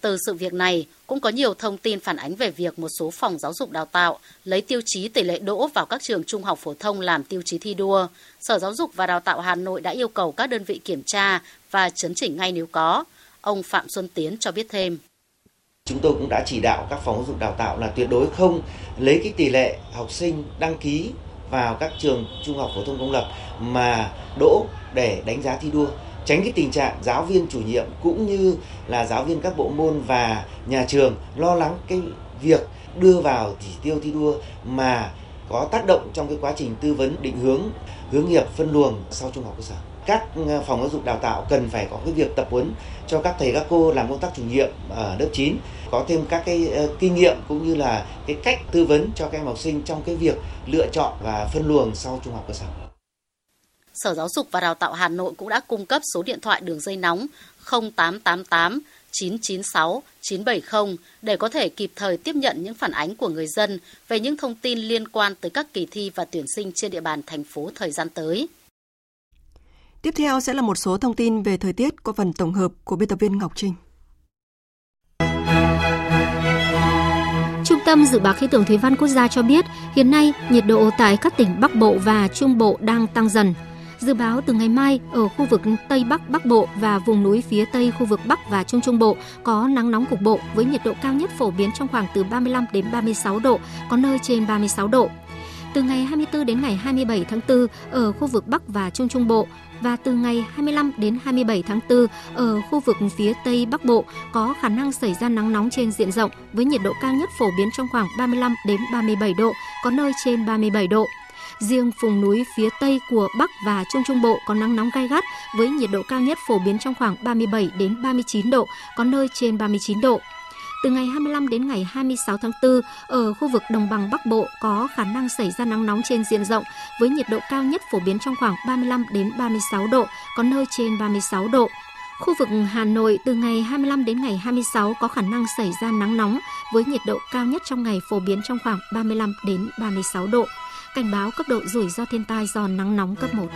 Speaker 19: Từ sự việc này, cũng có nhiều thông tin phản ánh về việc một số phòng giáo dục đào tạo lấy tiêu chí tỷ lệ đỗ vào các trường trung học phổ thông làm tiêu chí thi đua. Sở Giáo dục và Đào tạo Hà Nội đã yêu cầu các đơn vị kiểm tra và chấn chỉnh ngay nếu có. Ông Phạm Xuân Tiến cho biết thêm.
Speaker 20: Chúng tôi cũng đã chỉ đạo các phòng giáo dục đào tạo là tuyệt đối không lấy cái tỷ lệ học sinh đăng ký vào các trường trung học phổ thông công lập mà đỗ để đánh giá thi đua tránh cái tình trạng giáo viên chủ nhiệm cũng như là giáo viên các bộ môn và nhà trường lo lắng cái việc đưa vào chỉ tiêu thi đua mà có tác động trong cái quá trình tư vấn, định hướng hướng nghiệp, phân luồng sau trung học cơ sở các ờ, phòng giáo dục đào tạo cần phải có cái việc tập huấn cho các thầy, các cô làm công tác chủ nhiệm ở lớp 9 có thêm các cái ờ, kinh nghiệm cũng như là cái cách tư vấn cho các em học sinh trong cái việc lựa chọn và phân luồng sau trung học cơ sở.
Speaker 19: Sở Giáo dục và Đào tạo Hà Nội cũng đã cung cấp số điện thoại đường dây nóng 0888 996 970 để có thể kịp thời tiếp nhận những phản ánh của người dân về những thông tin liên quan tới các kỳ thi và tuyển sinh trên địa bàn thành phố thời gian tới.
Speaker 1: Tiếp theo sẽ là một số thông tin về thời tiết qua phần tổng hợp của biên tập viên Ngọc Trinh.
Speaker 21: Trung tâm Dự báo Khí tượng Thủy văn Quốc gia cho biết, hiện nay nhiệt độ tại các tỉnh Bắc Bộ và Trung Bộ đang tăng dần. Dự báo từ ngày mai ở khu vực Tây Bắc Bắc Bộ và vùng núi phía Tây khu vực Bắc và Trung Trung Bộ có nắng nóng cục bộ với nhiệt độ cao nhất phổ biến trong khoảng từ 35 đến 36 độ, có nơi trên 36 độ. Từ ngày 24 đến ngày 27 tháng 4 ở khu vực Bắc và Trung Trung Bộ và từ ngày 25 đến 27 tháng 4 ở khu vực phía Tây Bắc Bộ có khả năng xảy ra nắng nóng trên diện rộng với nhiệt độ cao nhất phổ biến trong khoảng 35 đến 37 độ, có nơi trên 37 độ. Riêng vùng núi phía Tây của Bắc và Trung Trung Bộ có nắng nóng gai gắt với nhiệt độ cao nhất phổ biến trong khoảng 37 đến 39 độ, có nơi trên 39 độ. Từ ngày 25 đến ngày 26 tháng 4, ở khu vực đồng bằng Bắc Bộ có khả năng xảy ra nắng nóng trên diện rộng với nhiệt độ cao nhất phổ biến trong khoảng 35 đến 36 độ, có nơi trên 36 độ. Khu vực Hà Nội từ ngày 25 đến ngày 26 có khả năng xảy ra nắng nóng với nhiệt độ cao nhất trong ngày phổ biến trong khoảng 35 đến 36 độ. Cảnh báo cấp độ rủi ro thiên tai do nắng nóng cấp 1.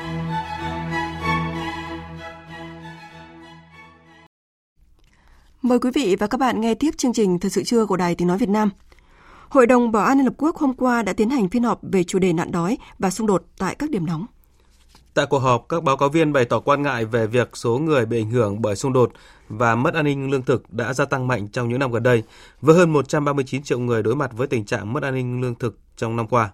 Speaker 1: Mời quý vị và các bạn nghe tiếp chương trình Thời sự trưa của Đài Tiếng Nói Việt Nam. Hội đồng Bảo an Liên Hợp Quốc hôm qua đã tiến hành phiên họp về chủ đề nạn đói và xung đột tại các điểm nóng.
Speaker 12: Tại cuộc họp, các báo cáo viên bày tỏ quan ngại về việc số người bị ảnh hưởng bởi xung đột và mất an ninh lương thực đã gia tăng mạnh trong những năm gần đây, với hơn 139 triệu người đối mặt với tình trạng mất an ninh lương thực trong năm qua.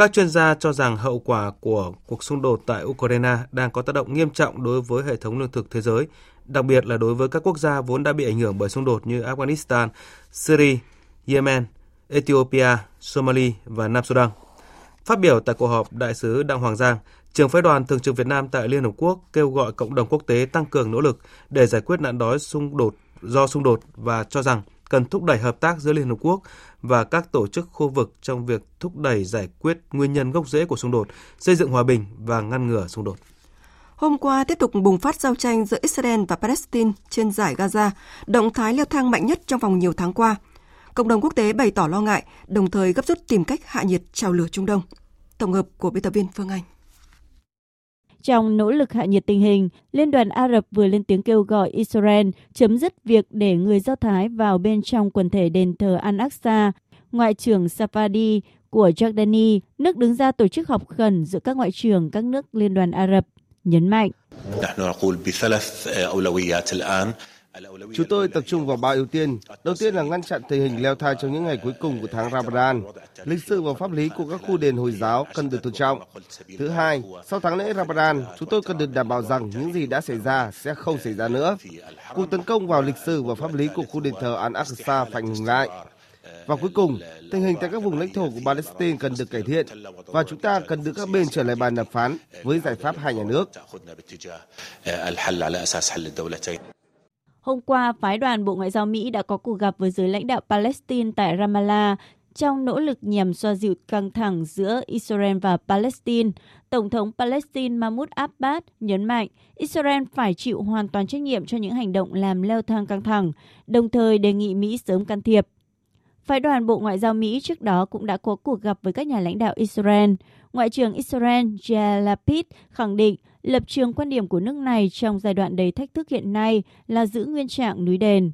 Speaker 12: Các chuyên gia cho rằng hậu quả của cuộc xung đột tại Ukraine đang có tác động nghiêm trọng đối với hệ thống lương thực thế giới, đặc biệt là đối với các quốc gia vốn đã bị ảnh hưởng bởi xung đột như Afghanistan, Syria, Yemen, Ethiopia, Somalia và Nam Sudan. Phát biểu tại cuộc họp, Đại sứ Đặng Hoàng Giang, trưởng phái đoàn thường trực Việt Nam tại Liên Hợp Quốc kêu gọi cộng đồng quốc tế tăng cường nỗ lực để giải quyết nạn đói xung đột do xung đột và cho rằng cần thúc đẩy hợp tác giữa Liên Hợp Quốc và các tổ chức khu vực trong việc thúc đẩy giải quyết nguyên nhân gốc rễ của xung đột, xây dựng hòa bình và ngăn ngừa xung đột.
Speaker 1: Hôm qua tiếp tục bùng phát giao tranh giữa Israel và Palestine trên giải Gaza, động thái leo thang mạnh nhất trong vòng nhiều tháng qua. Cộng đồng quốc tế bày tỏ lo ngại, đồng thời gấp rút tìm cách hạ nhiệt trào lửa Trung Đông. Tổng hợp của biên tập viên Phương Anh.
Speaker 22: Trong nỗ lực hạ nhiệt tình hình, Liên đoàn Ả Rập vừa lên tiếng kêu gọi Israel chấm dứt việc để người Do Thái vào bên trong quần thể đền thờ Al-Aqsa. Ngoại trưởng Safadi của Jordani, nước đứng ra tổ chức họp khẩn giữa các ngoại trưởng các nước Liên đoàn Ả Rập, nhấn mạnh.
Speaker 23: Chúng tôi tập trung vào ba ưu tiên. Đầu tiên là ngăn chặn tình hình leo thang trong những ngày cuối cùng của tháng Ramadan. Lịch sử và pháp lý của các khu đền Hồi giáo cần được tôn trọng. Thứ hai, sau tháng lễ Ramadan, chúng tôi cần được đảm bảo rằng những gì đã xảy ra sẽ không xảy ra nữa. Cuộc tấn công vào lịch sử và pháp lý của khu đền thờ Al-Aqsa phải ngừng lại. Và cuối cùng, tình hình tại các vùng lãnh thổ của Palestine cần được cải thiện và chúng ta cần đưa các bên trở lại bàn đàm phán với giải pháp hai nhà nước.
Speaker 22: Hôm qua, phái đoàn Bộ Ngoại giao Mỹ đã có cuộc gặp với giới lãnh đạo Palestine tại Ramallah trong nỗ lực nhằm xoa dịu căng thẳng giữa Israel và Palestine. Tổng thống Palestine Mahmoud Abbas nhấn mạnh Israel phải chịu hoàn toàn trách nhiệm cho những hành động làm leo thang căng thẳng, đồng thời đề nghị Mỹ sớm can thiệp. Phái đoàn Bộ Ngoại giao Mỹ trước đó cũng đã có cuộc gặp với các nhà lãnh đạo Israel. Ngoại trưởng Israel Yair Lapid khẳng định lập trường quan điểm của nước này trong giai đoạn đầy thách thức hiện nay là giữ nguyên trạng núi đền.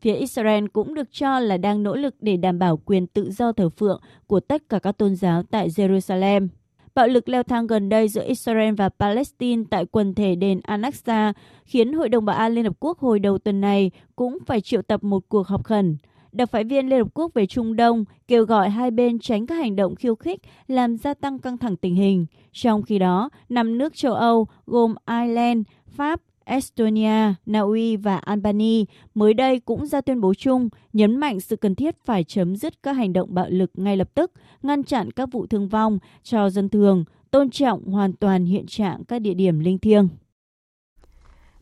Speaker 22: Phía Israel cũng được cho là đang nỗ lực để đảm bảo quyền tự do thờ phượng của tất cả các tôn giáo tại Jerusalem. Bạo lực leo thang gần đây giữa Israel và Palestine tại quần thể đền Al-Aqsa khiến Hội đồng Bảo an Liên Hợp Quốc hồi đầu tuần này cũng phải triệu tập một cuộc họp khẩn. Đặc phái viên Liên Hợp Quốc về Trung Đông kêu gọi hai bên tránh các hành động khiêu khích làm gia tăng căng thẳng tình hình. Trong khi đó, năm nước châu Âu gồm Ireland, Pháp, Estonia, Na Uy và Albania mới đây cũng ra tuyên bố chung nhấn mạnh sự cần thiết phải chấm dứt các hành động bạo lực ngay lập tức, ngăn chặn các vụ thương vong cho dân thường, tôn trọng hoàn toàn hiện trạng các địa điểm linh thiêng.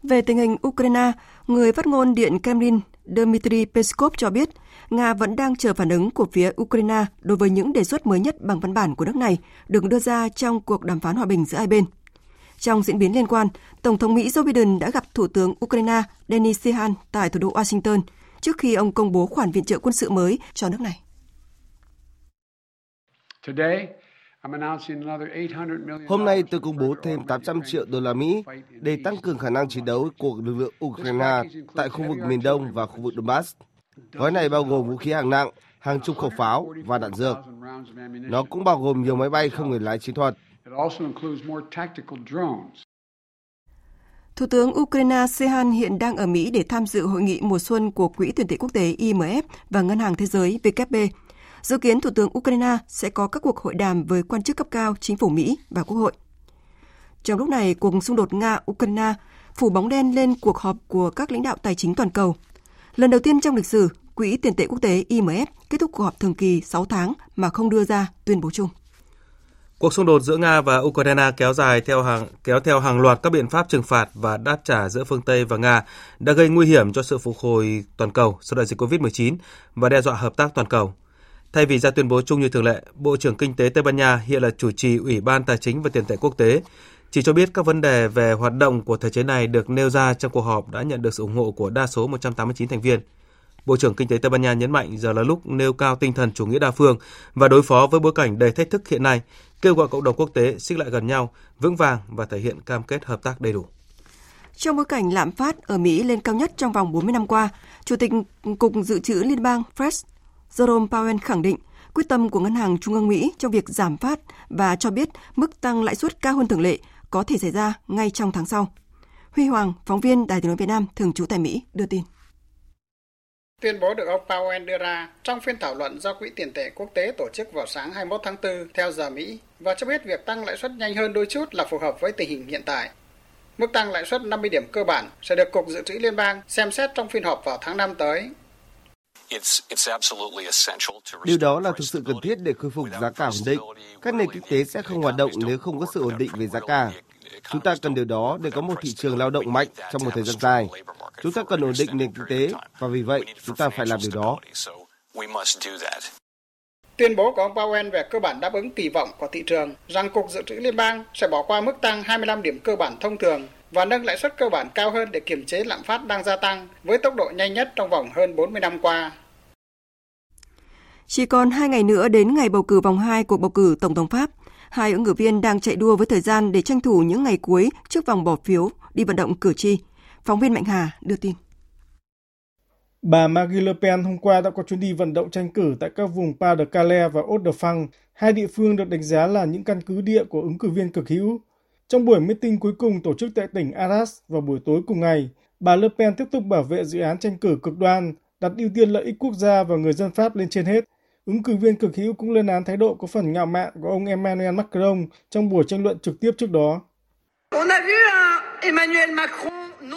Speaker 1: Về tình hình Ukraine, người phát ngôn Điện Kremlin Dmitry Peskov cho biết Nga vẫn đang chờ phản ứng của phía Ukraine đối với những đề xuất mới nhất bằng văn bản của nước này được đưa ra trong cuộc đàm phán hòa bình giữa hai bên. Trong diễn biến liên quan, Tổng thống Mỹ Joe Biden đã gặp Thủ tướng Ukraine Denis Sihan tại thủ đô Washington trước khi ông công bố khoản viện trợ quân sự mới cho nước này.
Speaker 23: Hôm nay tôi công bố thêm 800 triệu đô la Mỹ để tăng cường khả năng chiến đấu của lực lượng Ukraine tại khu vực miền Đông và khu vực Donbass. Gói này bao gồm vũ khí hạng nặng, hàng chục khẩu pháo và đạn dược. Nó cũng bao gồm nhiều máy bay không người lái chiến thuật.
Speaker 1: Thủ tướng Ukraine Sehan hiện đang ở Mỹ để tham dự hội nghị mùa xuân của Quỹ tiền tệ quốc tế IMF và Ngân hàng Thế giới WB. Dự kiến Thủ tướng Ukraine sẽ có các cuộc hội đàm với quan chức cấp cao chính phủ Mỹ và Quốc hội. Trong lúc này, cuộc xung đột Nga-Ukraine phủ bóng đen lên cuộc họp của các lãnh đạo tài chính toàn cầu. Lần đầu tiên trong lịch sử, Quỹ tiền tệ quốc tế IMF kết thúc cuộc họp thường kỳ 6 tháng mà không đưa ra tuyên bố chung.
Speaker 12: Cuộc xung đột giữa Nga và Ukraine kéo dài theo hàng kéo theo hàng loạt các biện pháp trừng phạt và đáp trả giữa phương Tây và Nga đã gây nguy hiểm cho sự phục hồi toàn cầu sau đại dịch Covid-19 và đe dọa hợp tác toàn cầu. Thay vì ra tuyên bố chung như thường lệ, Bộ trưởng Kinh tế Tây Ban Nha hiện là chủ trì Ủy ban Tài chính và Tiền tệ Quốc tế, chỉ cho biết các vấn đề về hoạt động của thể chế này được nêu ra trong cuộc họp đã nhận được sự ủng hộ của đa số 189 thành viên. Bộ trưởng Kinh tế Tây Ban Nha nhấn mạnh giờ là lúc nêu cao tinh thần chủ nghĩa đa phương và đối phó với bối cảnh đầy thách thức hiện nay, kêu gọi cộng đồng quốc tế xích lại gần nhau, vững vàng và thể hiện cam kết hợp tác đầy đủ.
Speaker 1: Trong bối cảnh lạm phát ở Mỹ lên cao nhất trong vòng 40 năm qua, Chủ tịch Cục Dự trữ Liên bang Fred Jerome Powell khẳng định quyết tâm của Ngân hàng Trung ương Mỹ trong việc giảm phát và cho biết mức tăng lãi suất cao hơn thường lệ có thể xảy ra ngay trong tháng sau. Huy Hoàng, phóng viên Đài tiếng nói Việt Nam thường trú tại Mỹ đưa tin.
Speaker 24: Tuyên bố được ông Powell đưa ra trong phiên thảo luận do Quỹ tiền tệ quốc tế tổ chức vào sáng 21 tháng 4 theo giờ Mỹ và cho biết việc tăng lãi suất nhanh hơn đôi chút là phù hợp với tình hình hiện tại. Mức tăng lãi suất 50 điểm cơ bản sẽ được Cục Dự trữ Liên bang xem xét trong phiên họp vào tháng 5 tới.
Speaker 23: Điều đó là thực sự cần thiết để khôi phục giá cả ổn định. Các nền kinh tế sẽ không hoạt động nếu không có sự ổn định về giá cả. Chúng ta cần điều đó để có một thị trường lao động mạnh trong một thời gian dài. Chúng ta cần ổn định nền kinh tế và vì vậy chúng ta phải làm điều đó.
Speaker 24: Tuyên bố của ông Powell về cơ bản đáp ứng kỳ vọng của thị trường rằng Cục Dự trữ Liên bang sẽ bỏ qua mức tăng 25 điểm cơ bản thông thường và nâng lãi suất cơ bản cao hơn để kiềm chế lạm phát đang gia tăng với tốc độ nhanh nhất trong vòng hơn 40 năm qua.
Speaker 1: Chỉ còn hai ngày nữa đến ngày bầu cử vòng 2 cuộc bầu cử Tổng thống Pháp, hai ứng cử viên đang chạy đua với thời gian để tranh thủ những ngày cuối trước vòng bỏ phiếu đi vận động cử tri. Phóng viên Mạnh Hà đưa tin.
Speaker 20: Bà Marie Le Pen hôm qua đã có chuyến đi vận động tranh cử tại các vùng Pas de Calais và Haut-de-France, hai địa phương được đánh giá là những căn cứ địa của ứng cử viên cực hữu. Trong buổi meeting cuối cùng tổ chức tại tỉnh Arras vào buổi tối cùng ngày, bà Le Pen tiếp tục bảo vệ dự án tranh cử cực đoan, đặt ưu tiên lợi ích quốc gia và người dân Pháp lên trên hết. Ứng cử viên cực hữu cũng lên án thái độ có phần ngạo mạn của ông Emmanuel Macron trong buổi tranh luận trực tiếp trước đó.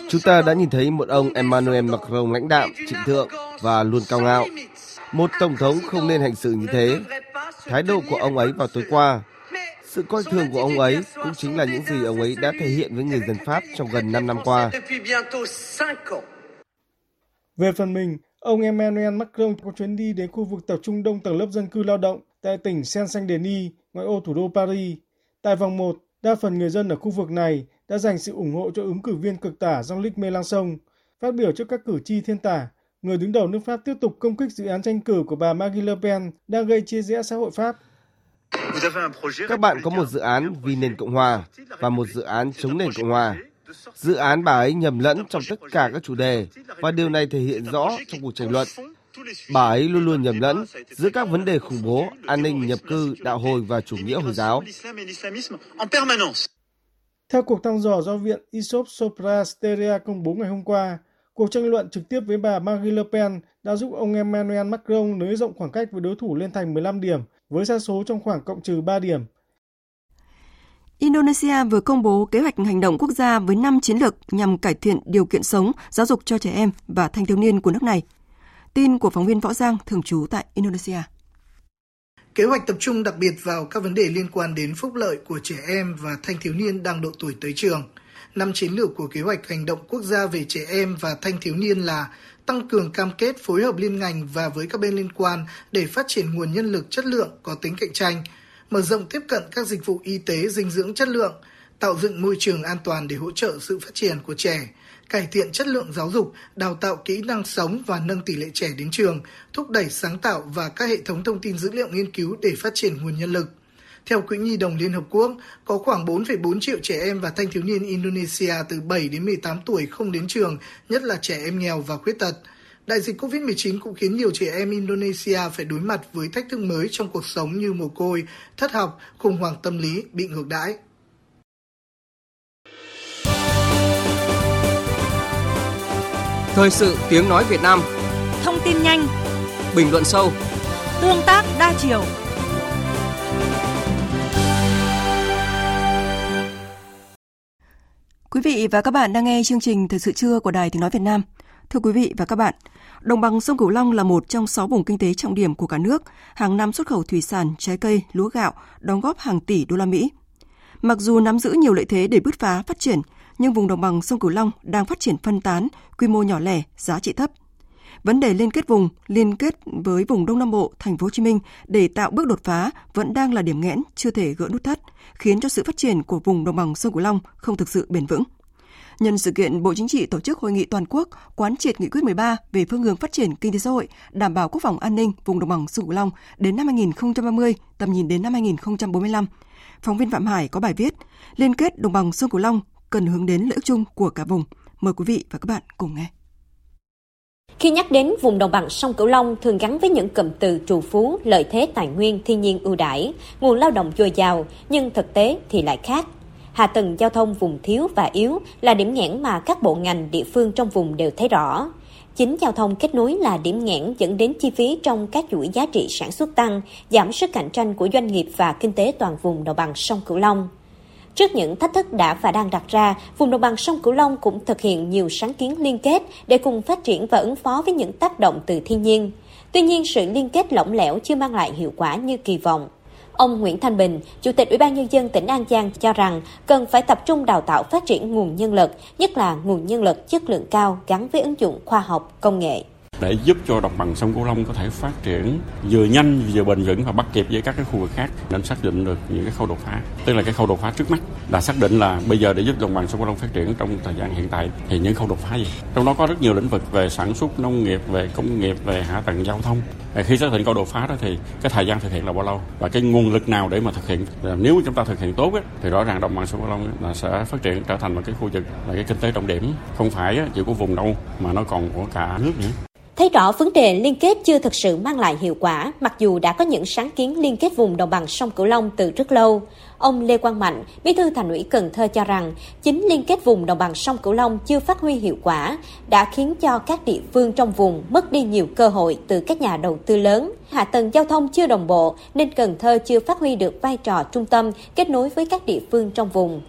Speaker 23: Chúng ta đã nhìn thấy một ông Emmanuel Macron lãnh đạo, trịnh thượng và luôn cao ngạo. Một tổng thống không nên hành xử như thế. Thái độ của ông ấy vào tối qua, sự coi thường của ông ấy cũng chính là những gì ông ấy đã thể hiện với người dân Pháp trong gần 5 năm qua.
Speaker 20: Về phần mình, ông Emmanuel Macron có chuyến đi đến khu vực tập trung đông tầng lớp dân cư lao động tại tỉnh Saint-Saint-Denis, ngoại ô thủ đô Paris. Tại vòng 1, đa phần người dân ở khu vực này đã dành sự ủng hộ cho ứng cử viên cực tả Jean-Luc Mélenchon. Phát biểu trước các cử tri thiên tả, người đứng đầu nước Pháp tiếp tục công kích dự án tranh cử của bà Marine Le Pen đang gây chia rẽ xã hội Pháp.
Speaker 23: Các bạn có một dự án vì nền Cộng hòa và một dự án chống nền Cộng hòa. Dự án bà ấy nhầm lẫn trong tất cả các chủ đề và điều này thể hiện rõ trong cuộc tranh luận. Bà ấy luôn luôn nhầm lẫn giữa các vấn đề khủng bố, an ninh, nhập cư, đạo hồi và chủ nghĩa Hồi giáo.
Speaker 25: Theo cuộc thăm dò do Viện Isop Sopra Steria công bố ngày hôm qua, cuộc tranh luận trực tiếp với bà Marine Le Pen đã giúp ông Emmanuel Macron nới rộng khoảng cách với đối thủ lên thành 15 điểm, với xa số trong khoảng cộng trừ 3 điểm.
Speaker 1: Indonesia vừa công bố kế hoạch hành động quốc gia với 5 chiến lược nhằm cải thiện điều kiện sống, giáo dục cho trẻ em và thanh thiếu niên của nước này. Tin của phóng viên Võ Giang thường trú tại Indonesia.
Speaker 26: Kế hoạch tập trung đặc biệt vào các vấn đề liên quan đến phúc lợi của trẻ em và thanh thiếu niên đang độ tuổi tới trường. Năm chiến lược của kế hoạch hành động quốc gia về trẻ em và thanh thiếu niên là tăng cường cam kết phối hợp liên ngành và với các bên liên quan để phát triển nguồn nhân lực chất lượng có tính cạnh tranh, mở rộng tiếp cận các dịch vụ y tế dinh dưỡng chất lượng, tạo dựng môi trường an toàn để hỗ trợ sự phát triển của trẻ, cải thiện chất lượng giáo dục, đào tạo kỹ năng sống và nâng tỷ lệ trẻ đến trường, thúc đẩy sáng tạo và các hệ thống thông tin dữ liệu nghiên cứu để phát triển nguồn nhân lực. Theo Quỹ Nhi đồng Liên Hợp Quốc, có khoảng 4,4 triệu trẻ em và thanh thiếu niên Indonesia từ 7 đến 18 tuổi không đến trường, nhất là trẻ em nghèo và khuyết tật. Đại dịch COVID-19 cũng khiến nhiều trẻ em Indonesia phải đối mặt với thách thức mới trong cuộc sống như mồ côi, thất học, khủng hoảng tâm lý, bị ngược đãi.
Speaker 27: Thời sự tiếng nói Việt Nam
Speaker 28: Thông tin nhanh
Speaker 27: Bình luận sâu
Speaker 28: Tương tác đa chiều
Speaker 1: Quý vị và các bạn đang nghe chương trình Thời sự trưa của Đài Tiếng Nói Việt Nam. Thưa quý vị và các bạn, đồng bằng sông Cửu Long là một trong 6 vùng kinh tế trọng điểm của cả nước, hàng năm xuất khẩu thủy sản, trái cây, lúa gạo đóng góp hàng tỷ đô la Mỹ. Mặc dù nắm giữ nhiều lợi thế để bứt phá phát triển, nhưng vùng đồng bằng sông Cửu Long đang phát triển phân tán, quy mô nhỏ lẻ, giá trị thấp. Vấn đề liên kết vùng, liên kết với vùng Đông Nam Bộ, Thành phố Hồ Chí Minh để tạo bước đột phá vẫn đang là điểm nghẽn chưa thể gỡ nút thắt, khiến cho sự phát triển của vùng đồng bằng sông Cửu Long không thực sự bền vững. Nhân sự kiện Bộ Chính trị tổ chức hội nghị toàn quốc quán triệt nghị quyết 13 về phương hướng phát triển kinh tế xã hội, đảm bảo quốc phòng an ninh vùng đồng bằng sông Cửu Long đến năm 2030, tầm nhìn đến năm 2045. Phóng viên Phạm Hải có bài viết Liên kết đồng bằng sông Cửu Long cần hướng đến lợi ích chung của cả vùng. Mời quý vị và các bạn cùng nghe.
Speaker 29: Khi nhắc đến vùng đồng bằng sông Cửu Long thường gắn với những cụm từ trù phú, lợi thế tài nguyên, thiên nhiên ưu đãi, nguồn lao động dồi dào, nhưng thực tế thì lại khác. Hạ tầng giao thông vùng thiếu và yếu là điểm nghẽn mà các bộ ngành địa phương trong vùng đều thấy rõ. Chính giao thông kết nối là điểm nghẽn dẫn đến chi phí trong các chuỗi giá trị sản xuất tăng, giảm sức cạnh tranh của doanh nghiệp và kinh tế toàn vùng đồng bằng sông Cửu Long. Trước những thách thức đã và đang đặt ra, vùng đồng bằng sông Cửu Long cũng thực hiện nhiều sáng kiến liên kết để cùng phát triển và ứng phó với những tác động từ thiên nhiên. Tuy nhiên, sự liên kết lỏng lẻo chưa mang lại hiệu quả như kỳ vọng. Ông Nguyễn Thanh Bình, Chủ tịch Ủy ban Nhân dân tỉnh An Giang cho rằng cần phải tập trung đào tạo phát triển nguồn nhân lực, nhất là nguồn nhân lực chất lượng cao gắn với ứng dụng khoa học, công nghệ
Speaker 30: để giúp cho đồng bằng sông Cửu Long có thể phát triển vừa nhanh vừa bền vững và bắt kịp với các cái khu vực khác nên xác định được những cái khâu đột phá. Tức là cái khâu đột phá trước mắt là xác định là bây giờ để giúp đồng bằng sông Cửu Long phát triển trong thời gian hiện tại thì những khâu đột phá gì? Trong đó có rất nhiều lĩnh vực về sản xuất nông nghiệp về công nghiệp về hạ tầng giao thông. Khi xác định khâu đột phá đó thì cái thời gian thực hiện là bao lâu và cái nguồn lực nào để mà thực hiện? Nếu chúng ta thực hiện tốt ấy, thì rõ ràng đồng bằng sông Cửu Long là sẽ phát triển trở thành một cái khu vực là cái kinh tế trọng điểm không phải chỉ của vùng đâu mà nó còn của cả nước nữa.
Speaker 29: Thấy rõ vấn đề liên kết chưa thực sự mang lại hiệu quả, mặc dù đã có những sáng kiến liên kết vùng đồng bằng sông Cửu Long từ rất lâu. Ông Lê Quang Mạnh, Bí thư Thành ủy Cần Thơ cho rằng, chính liên kết vùng đồng bằng sông Cửu Long chưa phát huy hiệu quả, đã khiến cho các địa phương trong vùng mất đi nhiều cơ hội từ các nhà đầu tư lớn. Hạ tầng giao thông chưa đồng bộ nên Cần Thơ chưa phát huy được vai trò trung tâm kết nối với các địa phương trong vùng.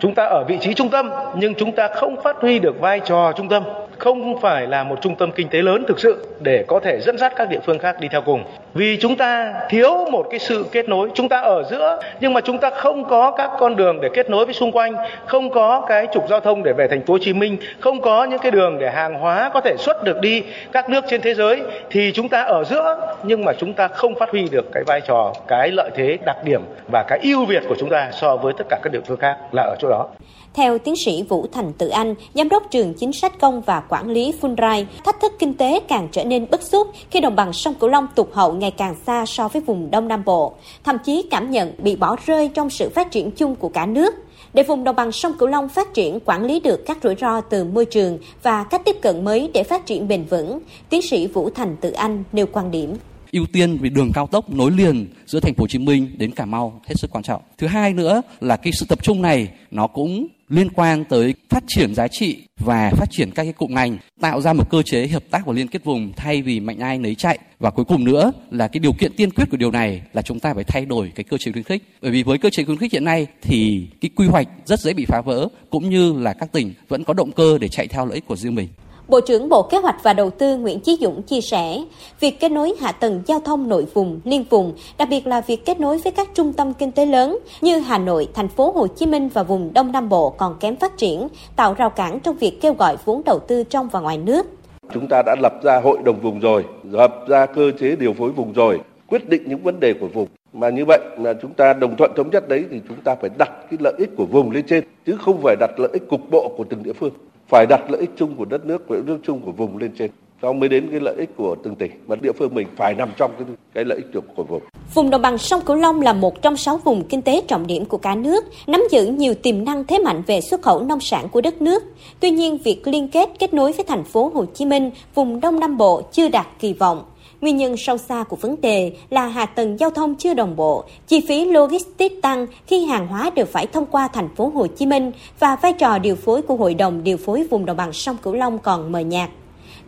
Speaker 31: Chúng ta ở vị trí trung tâm, nhưng chúng ta không phát huy được vai trò trung tâm không phải là một trung tâm kinh tế lớn thực sự để có thể dẫn dắt các địa phương khác đi theo cùng. Vì chúng ta thiếu một cái sự kết nối, chúng ta ở giữa nhưng mà chúng ta không có các con đường để kết nối với xung quanh, không có cái trục giao thông để về thành phố Hồ Chí Minh, không có những cái đường để hàng hóa có thể xuất được đi các nước trên thế giới thì chúng ta ở giữa nhưng mà chúng ta không phát huy được cái vai trò, cái lợi thế, đặc điểm và cái ưu việt của chúng ta so với tất cả các địa phương khác là ở chỗ đó.
Speaker 29: Theo tiến sĩ Vũ Thành Tự Anh, Giám đốc trường chính sách công và quản lý Fulbright, thách thức kinh tế càng trở nên bức xúc khi đồng bằng sông Cửu Long tụt hậu ngày càng xa so với vùng Đông Nam Bộ, thậm chí cảm nhận bị bỏ rơi trong sự phát triển chung của cả nước. để vùng đồng bằng sông Cửu Long phát triển quản lý được các rủi ro từ môi trường và cách tiếp cận mới để phát triển bền vững, tiến sĩ Vũ Thành Tự Anh nêu quan điểm
Speaker 32: ưu tiên về đường cao tốc nối liền giữa thành phố Hồ Chí Minh đến Cà Mau hết sức quan trọng. Thứ hai nữa là cái sự tập trung này nó cũng liên quan tới phát triển giá trị và phát triển các cái cụm ngành, tạo ra một cơ chế hợp tác và liên kết vùng thay vì mạnh ai nấy chạy. Và cuối cùng nữa là cái điều kiện tiên quyết của điều này là chúng ta phải thay đổi cái cơ chế khuyến khích. Bởi vì với cơ chế khuyến khích hiện nay thì cái quy hoạch rất dễ bị phá vỡ cũng như là các tỉnh vẫn có động cơ để chạy theo lợi ích của riêng mình.
Speaker 29: Bộ trưởng Bộ Kế hoạch và Đầu tư Nguyễn Chí Dũng chia sẻ, việc kết nối hạ tầng giao thông nội vùng, liên vùng, đặc biệt là việc kết nối với các trung tâm kinh tế lớn như Hà Nội, thành phố Hồ Chí Minh và vùng Đông Nam Bộ còn kém phát triển, tạo rào cản trong việc kêu gọi vốn đầu tư trong và ngoài nước.
Speaker 33: Chúng ta đã lập ra hội đồng vùng rồi, lập ra cơ chế điều phối vùng rồi, quyết định những vấn đề của vùng. Mà như vậy là chúng ta đồng thuận thống nhất đấy thì chúng ta phải đặt cái lợi ích của vùng lên trên, chứ không phải đặt lợi ích cục bộ của từng địa phương phải đặt lợi ích chung của đất nước lợi ích chung của vùng lên trên sau mới đến cái lợi ích của từng tỉnh mà địa phương mình phải nằm trong cái cái lợi ích của vùng.
Speaker 29: Vùng đồng bằng sông Cửu Long là một trong sáu vùng kinh tế trọng điểm của cả nước, nắm giữ nhiều tiềm năng thế mạnh về xuất khẩu nông sản của đất nước. Tuy nhiên, việc liên kết kết nối với thành phố Hồ Chí Minh, vùng Đông Nam Bộ chưa đạt kỳ vọng. Nguyên nhân sâu xa của vấn đề là hạ tầng giao thông chưa đồng bộ, chi phí logistics tăng khi hàng hóa đều phải thông qua thành phố Hồ Chí Minh và vai trò điều phối của Hội đồng điều phối vùng đồng bằng sông Cửu Long còn mờ nhạt.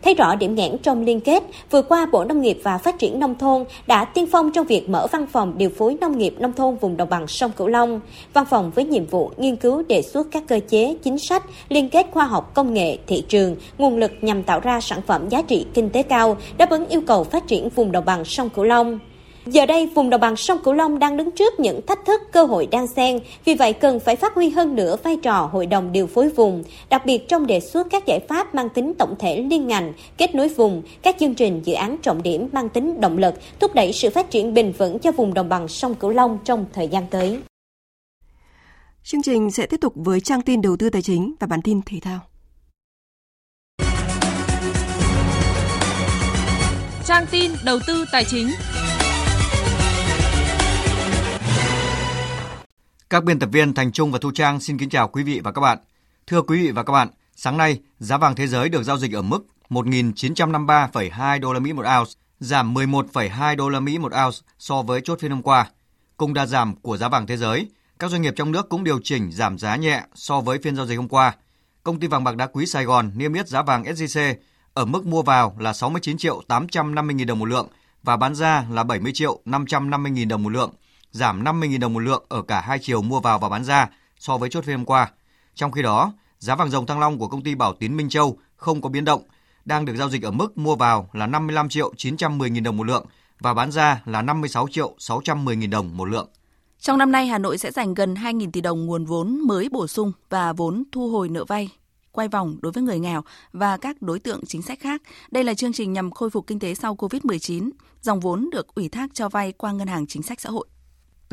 Speaker 29: Thấy rõ điểm nghẽn trong liên kết, vừa qua Bộ Nông nghiệp và Phát triển Nông thôn đã tiên phong trong việc mở văn phòng điều phối nông nghiệp nông thôn vùng đồng bằng sông Cửu Long. Văn phòng với nhiệm vụ nghiên cứu đề xuất các cơ chế, chính sách, liên kết khoa học công nghệ, thị trường, nguồn lực nhằm tạo ra sản phẩm giá trị kinh tế cao, đáp ứng yêu cầu phát triển vùng đồng bằng sông Cửu Long. Giờ đây, vùng đồng bằng sông Cửu Long đang đứng trước những thách thức cơ hội đang xen, vì vậy cần phải phát huy hơn nữa vai trò hội đồng điều phối vùng, đặc biệt trong đề xuất các giải pháp mang tính tổng thể liên ngành, kết nối vùng, các chương trình dự án trọng điểm mang tính động lực, thúc đẩy sự phát triển bền vững cho vùng đồng bằng sông Cửu Long trong thời gian tới.
Speaker 1: Chương trình sẽ tiếp tục với trang tin đầu tư tài chính và bản tin thể thao.
Speaker 28: Trang tin đầu tư tài chính.
Speaker 34: Các biên tập viên Thành Trung và Thu Trang xin kính chào quý vị và các bạn. Thưa quý vị và các bạn, sáng nay giá vàng thế giới được giao dịch ở mức 1.953,2 đô la Mỹ một ounce, giảm 11,2 đô la Mỹ một ounce so với chốt phiên hôm qua. Cùng đa giảm của giá vàng thế giới, các doanh nghiệp trong nước cũng điều chỉnh giảm giá nhẹ so với phiên giao dịch hôm qua. Công ty vàng bạc đá quý Sài Gòn niêm yết giá vàng SJC ở mức mua vào là 69 triệu 850 nghìn đồng một lượng và bán ra là 70 triệu 550 nghìn đồng một lượng giảm 50.000 đồng một lượng ở cả hai chiều mua vào và bán ra so với chốt phiên hôm qua. Trong khi đó, giá vàng dòng thăng long của công ty Bảo Tín Minh Châu không có biến động, đang được giao dịch ở mức mua vào là 55 triệu 910 nghìn đồng một lượng và bán ra là 56 triệu 610 nghìn đồng một lượng.
Speaker 35: Trong năm nay, Hà Nội sẽ dành gần 2.000 tỷ đồng nguồn vốn mới bổ sung và vốn thu hồi nợ vay quay vòng đối với người nghèo và các đối tượng chính sách khác. Đây là chương trình nhằm khôi phục kinh tế sau COVID-19. Dòng vốn được ủy thác cho vay qua Ngân hàng Chính sách Xã hội.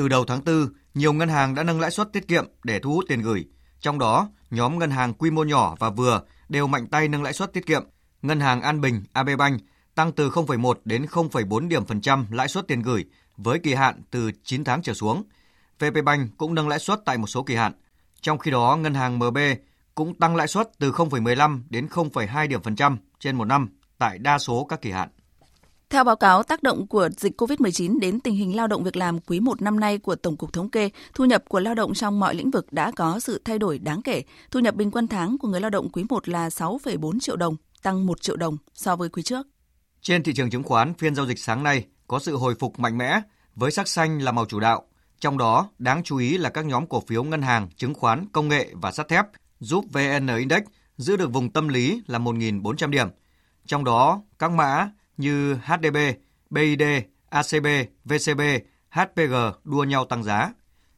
Speaker 34: Từ đầu tháng 4, nhiều ngân hàng đã nâng lãi suất tiết kiệm để thu hút tiền gửi. Trong đó, nhóm ngân hàng quy mô nhỏ và vừa đều mạnh tay nâng lãi suất tiết kiệm. Ngân hàng An Bình, AB Bank tăng từ 0,1 đến 0,4 điểm phần trăm lãi suất tiền gửi với kỳ hạn từ 9 tháng trở xuống. VP Bank cũng nâng lãi suất tại một số kỳ hạn. Trong khi đó, ngân hàng MB cũng tăng lãi suất từ 0,15 đến 0,2 điểm phần trăm trên một năm tại đa số các kỳ hạn.
Speaker 35: Theo báo cáo tác động của dịch COVID-19 đến tình hình lao động việc làm quý 1 năm nay của Tổng cục Thống kê, thu nhập của lao động trong mọi lĩnh vực đã có sự thay đổi đáng kể. Thu nhập bình quân tháng của người lao động quý 1 là 6,4 triệu đồng, tăng 1 triệu đồng so với quý trước.
Speaker 34: Trên thị trường chứng khoán, phiên giao dịch sáng nay có sự hồi phục mạnh mẽ với sắc xanh là màu chủ đạo. Trong đó, đáng chú ý là các nhóm cổ phiếu ngân hàng, chứng khoán, công nghệ và sắt thép giúp VN Index giữ được vùng tâm lý là 1.400 điểm. Trong đó, các mã như HDB, BID, ACB, VCB, HPG đua nhau tăng giá.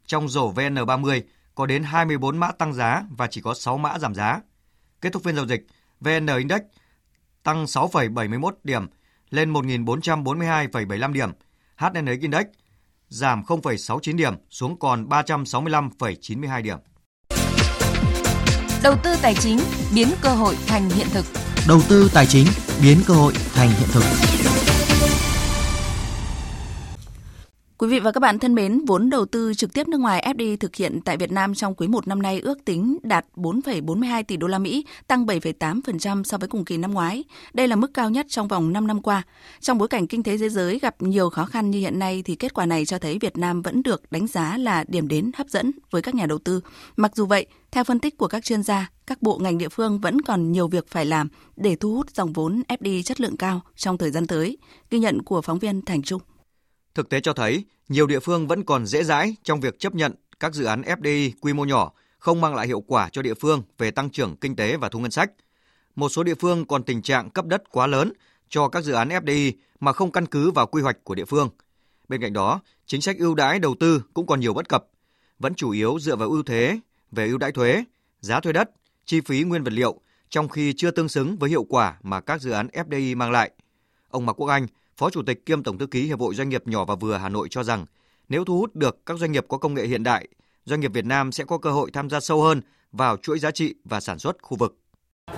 Speaker 34: Trong rổ VN30 có đến 24 mã tăng giá và chỉ có 6 mã giảm giá. Kết thúc phiên giao dịch, VN Index tăng 6,71 điểm lên 1.442,75 điểm. HNX Index giảm 0,69 điểm xuống còn 365,92 điểm.
Speaker 28: Đầu tư tài chính biến cơ hội thành hiện thực.
Speaker 36: Đầu tư tài chính biến cơ hội thành hiện thực.
Speaker 35: Quý vị và các bạn thân mến, vốn đầu tư trực tiếp nước ngoài FDI thực hiện tại Việt Nam trong quý 1 năm nay ước tính đạt 4,42 tỷ đô la Mỹ, tăng 7,8% so với cùng kỳ năm ngoái. Đây là mức cao nhất trong vòng 5 năm qua. Trong bối cảnh kinh tế thế giới gặp nhiều khó khăn như hiện nay thì kết quả này cho thấy Việt Nam vẫn được đánh giá là điểm đến hấp dẫn với các nhà đầu tư. Mặc dù vậy, theo phân tích của các chuyên gia, các bộ ngành địa phương vẫn còn nhiều việc phải làm để thu hút dòng vốn FDI chất lượng cao trong thời gian tới. Ghi nhận của phóng viên Thành Trung.
Speaker 34: Thực tế cho thấy, nhiều địa phương vẫn còn dễ dãi trong việc chấp nhận các dự án FDI quy mô nhỏ không mang lại hiệu quả cho địa phương về tăng trưởng kinh tế và thu ngân sách. Một số địa phương còn tình trạng cấp đất quá lớn cho các dự án FDI mà không căn cứ vào quy hoạch của địa phương. Bên cạnh đó, chính sách ưu đãi đầu tư cũng còn nhiều bất cập, vẫn chủ yếu dựa vào ưu thế về ưu đãi thuế, giá thuê đất, chi phí nguyên vật liệu, trong khi chưa tương xứng với hiệu quả mà các dự án FDI mang lại. Ông Mạc Quốc Anh, Phó Chủ tịch kiêm Tổng thư ký Hiệp hội Doanh nghiệp nhỏ và vừa Hà Nội cho rằng, nếu thu hút được các doanh nghiệp có công nghệ hiện đại, doanh nghiệp Việt Nam sẽ có cơ hội tham gia sâu hơn vào chuỗi giá trị và sản xuất khu vực.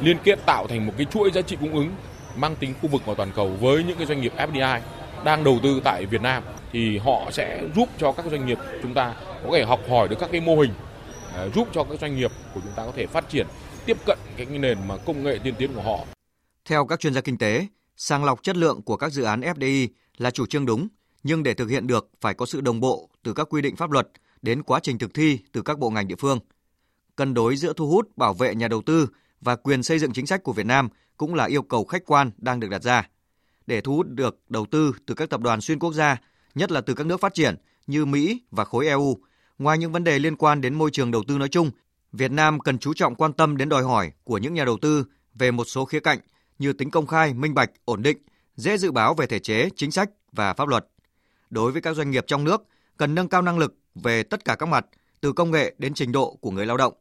Speaker 36: Liên kết tạo thành một cái chuỗi giá trị cung ứng mang tính khu vực và toàn cầu với những cái doanh nghiệp FDI đang đầu tư tại Việt Nam thì họ sẽ giúp cho các doanh nghiệp chúng ta có thể học hỏi được các cái mô hình à, giúp cho các doanh nghiệp của chúng ta có thể phát triển tiếp cận cái nền mà công nghệ tiên tiến của họ.
Speaker 34: Theo các chuyên gia kinh tế, Sàng lọc chất lượng của các dự án FDI là chủ trương đúng, nhưng để thực hiện được phải có sự đồng bộ từ các quy định pháp luật đến quá trình thực thi từ các bộ ngành địa phương. Cân đối giữa thu hút, bảo vệ nhà đầu tư và quyền xây dựng chính sách của Việt Nam cũng là yêu cầu khách quan đang được đặt ra. Để thu hút được đầu tư từ các tập đoàn xuyên quốc gia, nhất là từ các nước phát triển như Mỹ và khối EU, ngoài những vấn đề liên quan đến môi trường đầu tư nói chung, Việt Nam cần chú trọng quan tâm đến đòi hỏi của những nhà đầu tư về một số khía cạnh như tính công khai, minh bạch, ổn định, dễ dự báo về thể chế, chính sách và pháp luật. Đối với các doanh nghiệp trong nước, cần nâng cao năng lực về tất cả các mặt, từ công nghệ đến trình độ của người lao động.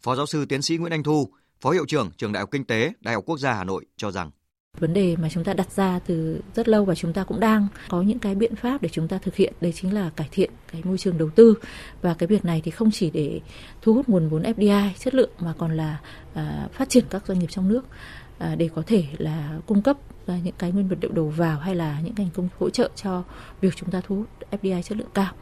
Speaker 34: Phó giáo sư tiến sĩ Nguyễn Anh Thu, Phó hiệu trưởng Trường Đại học Kinh tế, Đại học Quốc gia Hà Nội cho rằng
Speaker 37: vấn đề mà chúng ta đặt ra từ rất lâu và chúng ta cũng đang có những cái biện pháp để chúng ta thực hiện đấy chính là cải thiện cái môi trường đầu tư và cái việc này thì không chỉ để thu hút nguồn vốn FDI chất lượng mà còn là à, phát triển các doanh nghiệp trong nước À, để có thể là cung cấp những cái nguyên vật liệu đầu vào hay là những ngành công hỗ trợ cho việc chúng ta thu hút FDI chất lượng cao.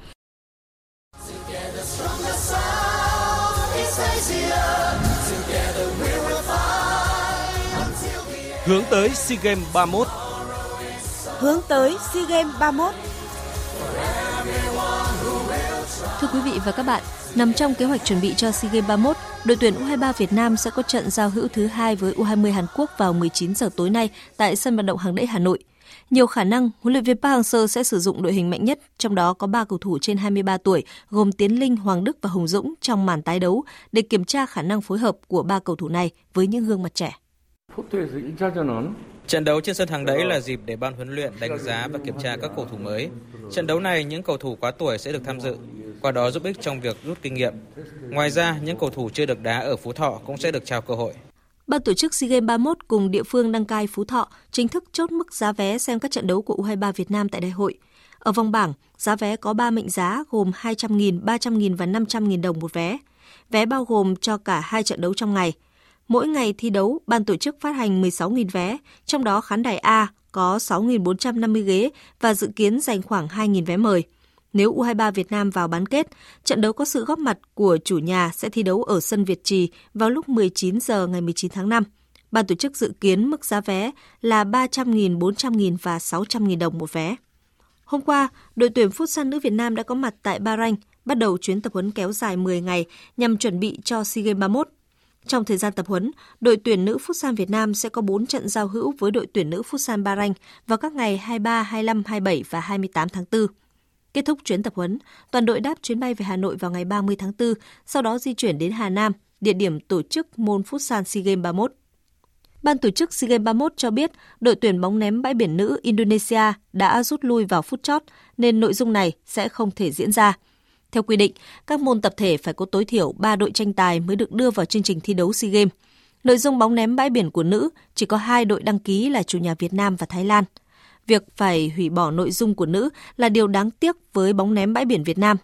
Speaker 38: Hướng tới SEA Games 31
Speaker 39: Hướng tới SEA Games 31
Speaker 40: Thưa quý vị và các bạn, nằm trong kế hoạch chuẩn bị cho SEA Games 31, đội tuyển U23 Việt Nam sẽ có trận giao hữu thứ hai với U20 Hàn Quốc vào 19 giờ tối nay tại sân vận động Hàng Đẫy Hà Nội. Nhiều khả năng huấn luyện viên Park Hang-seo sẽ sử dụng đội hình mạnh nhất, trong đó có 3 cầu thủ trên 23 tuổi gồm Tiến Linh, Hoàng Đức và Hùng Dũng trong màn tái đấu để kiểm tra khả năng phối hợp của ba cầu thủ này với những gương mặt trẻ.
Speaker 41: Trận đấu trên sân hàng đấy là dịp để ban huấn luyện đánh giá và kiểm tra các cầu thủ mới. Trận đấu này những cầu thủ quá tuổi sẽ được tham dự, qua đó giúp ích trong việc rút kinh nghiệm. Ngoài ra, những cầu thủ chưa được đá ở Phú Thọ cũng sẽ được trao cơ hội.
Speaker 40: Ban tổ chức SEA Games 31 cùng địa phương đăng cai Phú Thọ chính thức chốt mức giá vé xem các trận đấu của U23 Việt Nam tại đại hội. Ở vòng bảng, giá vé có 3 mệnh giá gồm 200.000, 300.000 và 500.000 đồng một vé. Vé bao gồm cho cả hai trận đấu trong ngày – Mỗi ngày thi đấu, ban tổ chức phát hành 16.000 vé, trong đó khán đài A có 6.450 ghế và dự kiến dành khoảng 2.000 vé mời. Nếu U23 Việt Nam vào bán kết, trận đấu có sự góp mặt của chủ nhà sẽ thi đấu ở sân Việt Trì vào lúc 19 giờ ngày 19 tháng 5. Ban tổ chức dự kiến mức giá vé là 300.000, 400.000 và 600.000 đồng một vé. Hôm qua, đội tuyển Futsal nữ Việt Nam đã có mặt tại Bahrain, bắt đầu chuyến tập huấn kéo dài 10 ngày nhằm chuẩn bị cho SEA Games 31. Trong thời gian tập huấn, đội tuyển nữ Futsal Việt Nam sẽ có 4 trận giao hữu với đội tuyển nữ Futsal Bahrain vào các ngày 23, 25, 27 và 28 tháng 4. Kết thúc chuyến tập huấn, toàn đội đáp chuyến bay về Hà Nội vào ngày 30 tháng 4, sau đó di chuyển đến Hà Nam, địa điểm tổ chức môn Futsal SEA Games 31. Ban tổ chức SEA Games 31 cho biết đội tuyển bóng ném bãi biển nữ Indonesia đã rút lui vào phút chót nên nội dung này sẽ không thể diễn ra. Theo quy định, các môn tập thể phải có tối thiểu 3 đội tranh tài mới được đưa vào chương trình thi đấu SEA Games. Nội dung bóng ném bãi biển của nữ chỉ có hai đội đăng ký là chủ nhà Việt Nam và Thái Lan. Việc phải hủy bỏ nội dung của nữ là điều đáng tiếc với bóng ném bãi biển Việt Nam.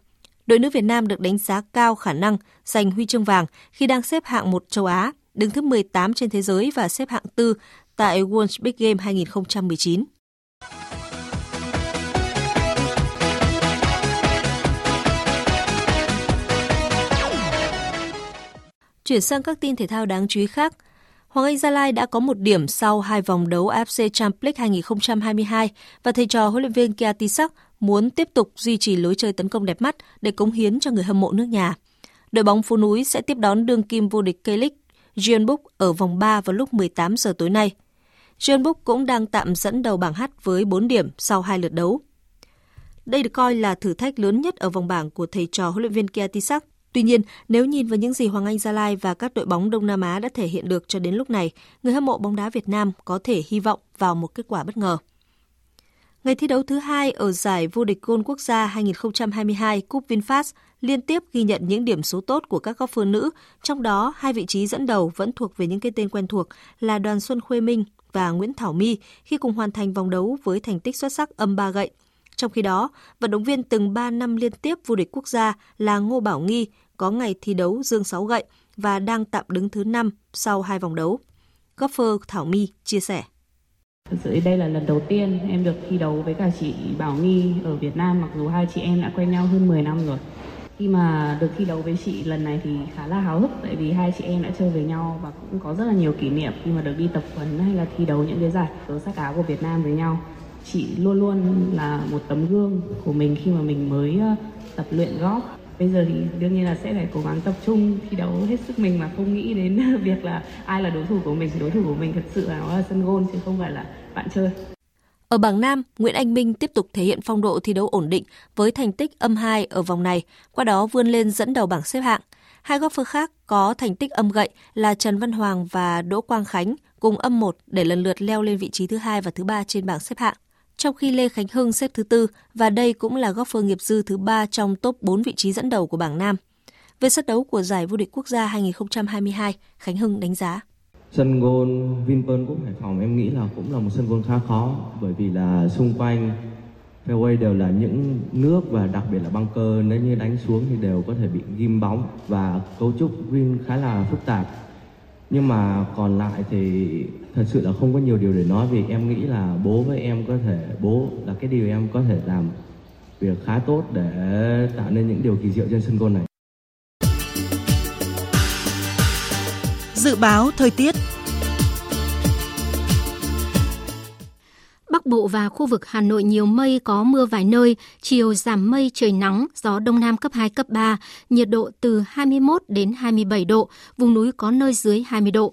Speaker 40: Đội nữ Việt Nam được đánh giá cao khả năng giành huy chương vàng khi đang xếp hạng một châu Á, đứng thứ 18 trên thế giới và xếp hạng tư tại World Big Game 2019. Chuyển sang các tin thể thao đáng chú ý khác. Hoàng Anh Gia Lai đã có một điểm sau hai vòng đấu AFC Champions League 2022 và thầy trò huấn luyện viên Kia Tisak muốn tiếp tục duy trì lối chơi tấn công đẹp mắt để cống hiến cho người hâm mộ nước nhà. Đội bóng phố núi sẽ tiếp đón đương kim vô địch K-League Jeonbuk ở vòng 3 vào lúc 18 giờ tối nay. Jeonbuk cũng đang tạm dẫn đầu bảng H với 4 điểm sau hai lượt đấu. Đây được coi là thử thách lớn nhất ở vòng bảng của thầy trò huấn luyện viên Kia Tisak. Tuy nhiên, nếu nhìn vào những gì Hoàng Anh Gia Lai và các đội bóng Đông Nam Á đã thể hiện được cho đến lúc này, người hâm mộ bóng đá Việt Nam có thể hy vọng vào một kết quả bất ngờ. Ngày thi đấu thứ hai ở giải vô địch gôn quốc gia 2022 cúp VinFast liên tiếp ghi nhận những điểm số tốt của các góc phơ nữ, trong đó hai vị trí dẫn đầu vẫn thuộc về những cái tên quen thuộc là Đoàn Xuân Khuê Minh và Nguyễn Thảo My khi cùng hoàn thành vòng đấu với thành tích xuất sắc âm ba gậy. Trong khi đó, vận động viên từng 3 năm liên tiếp vô địch quốc gia là Ngô Bảo Nghi có ngày thi đấu dương 6 gậy và đang tạm đứng thứ 5 sau hai vòng đấu. Golfer Thảo My chia sẻ.
Speaker 37: Thực sự đây là lần đầu tiên em được thi đấu với cả chị Bảo Nghi ở Việt Nam, mặc dù hai chị em đã quen nhau hơn 10 năm rồi. Khi mà được thi đấu với chị lần này thì khá là háo hức, tại vì hai chị em đã chơi với nhau và cũng có rất là nhiều kỷ niệm khi mà được đi tập huấn hay là thi đấu những cái giải đấu sắc áo của Việt Nam với nhau. Chị luôn luôn là một tấm gương của mình khi mà mình mới ờ, tập luyện góp bây giờ thì đương nhiên là sẽ phải cố gắng tập trung thi đấu hết sức mình mà không nghĩ đến việc là ai là đối thủ của mình đối thủ của mình thật sự là nó là sân gôn chứ không phải là bạn chơi
Speaker 40: ở bảng Nam, Nguyễn Anh Minh tiếp tục thể hiện phong độ thi đấu ổn định với thành tích âm 2 ở vòng này, qua đó vươn lên dẫn đầu bảng xếp hạng. Hai golfer khác có thành tích âm gậy là Trần Văn Hoàng và Đỗ Quang Khánh cùng âm 1 để lần lượt leo lên vị trí thứ hai và thứ ba trên bảng xếp hạng trong khi Lê Khánh Hưng xếp thứ tư và đây cũng là góp phương nghiệp dư thứ ba trong top 4 vị trí dẫn đầu của bảng Nam. Về sân đấu của giải vô địch quốc gia 2022, Khánh Hưng đánh giá.
Speaker 42: Sân gôn Vinpearl Cup Hải Phòng em nghĩ là cũng là một sân gôn khá khó bởi vì là xung quanh fairway đều là những nước và đặc biệt là băng cơ nếu như đánh xuống thì đều có thể bị ghim bóng và cấu trúc green khá là phức tạp nhưng mà còn lại thì thật sự là không có nhiều điều để nói vì em nghĩ là bố với em có thể, bố là cái điều em có thể làm việc khá tốt để tạo nên những điều kỳ diệu trên sân golf này.
Speaker 43: Dự báo thời tiết
Speaker 21: Bắc Bộ và khu vực Hà Nội nhiều mây có mưa vài nơi, chiều giảm mây trời nắng, gió đông nam cấp 2 cấp 3, nhiệt độ từ 21 đến 27 độ, vùng núi có nơi dưới 20 độ.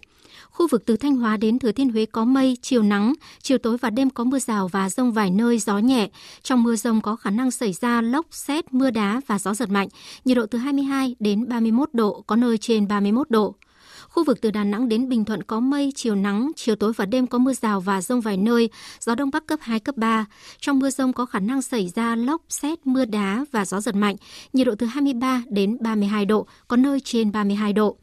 Speaker 21: Khu vực từ Thanh Hóa đến Thừa Thiên Huế có mây, chiều nắng, chiều tối và đêm có mưa rào và rông vài nơi, gió nhẹ. Trong mưa rông có khả năng xảy ra lốc, xét, mưa đá và gió giật mạnh, nhiệt độ từ 22 đến 31 độ, có nơi trên 31 độ. Khu vực từ Đà Nẵng đến Bình Thuận có mây, chiều nắng, chiều tối và đêm có mưa rào và rông vài nơi, gió đông bắc cấp 2, cấp 3. Trong mưa rông có khả năng xảy ra lốc, xét, mưa đá và gió giật mạnh, nhiệt độ từ 23 đến 32 độ, có nơi trên 32 độ.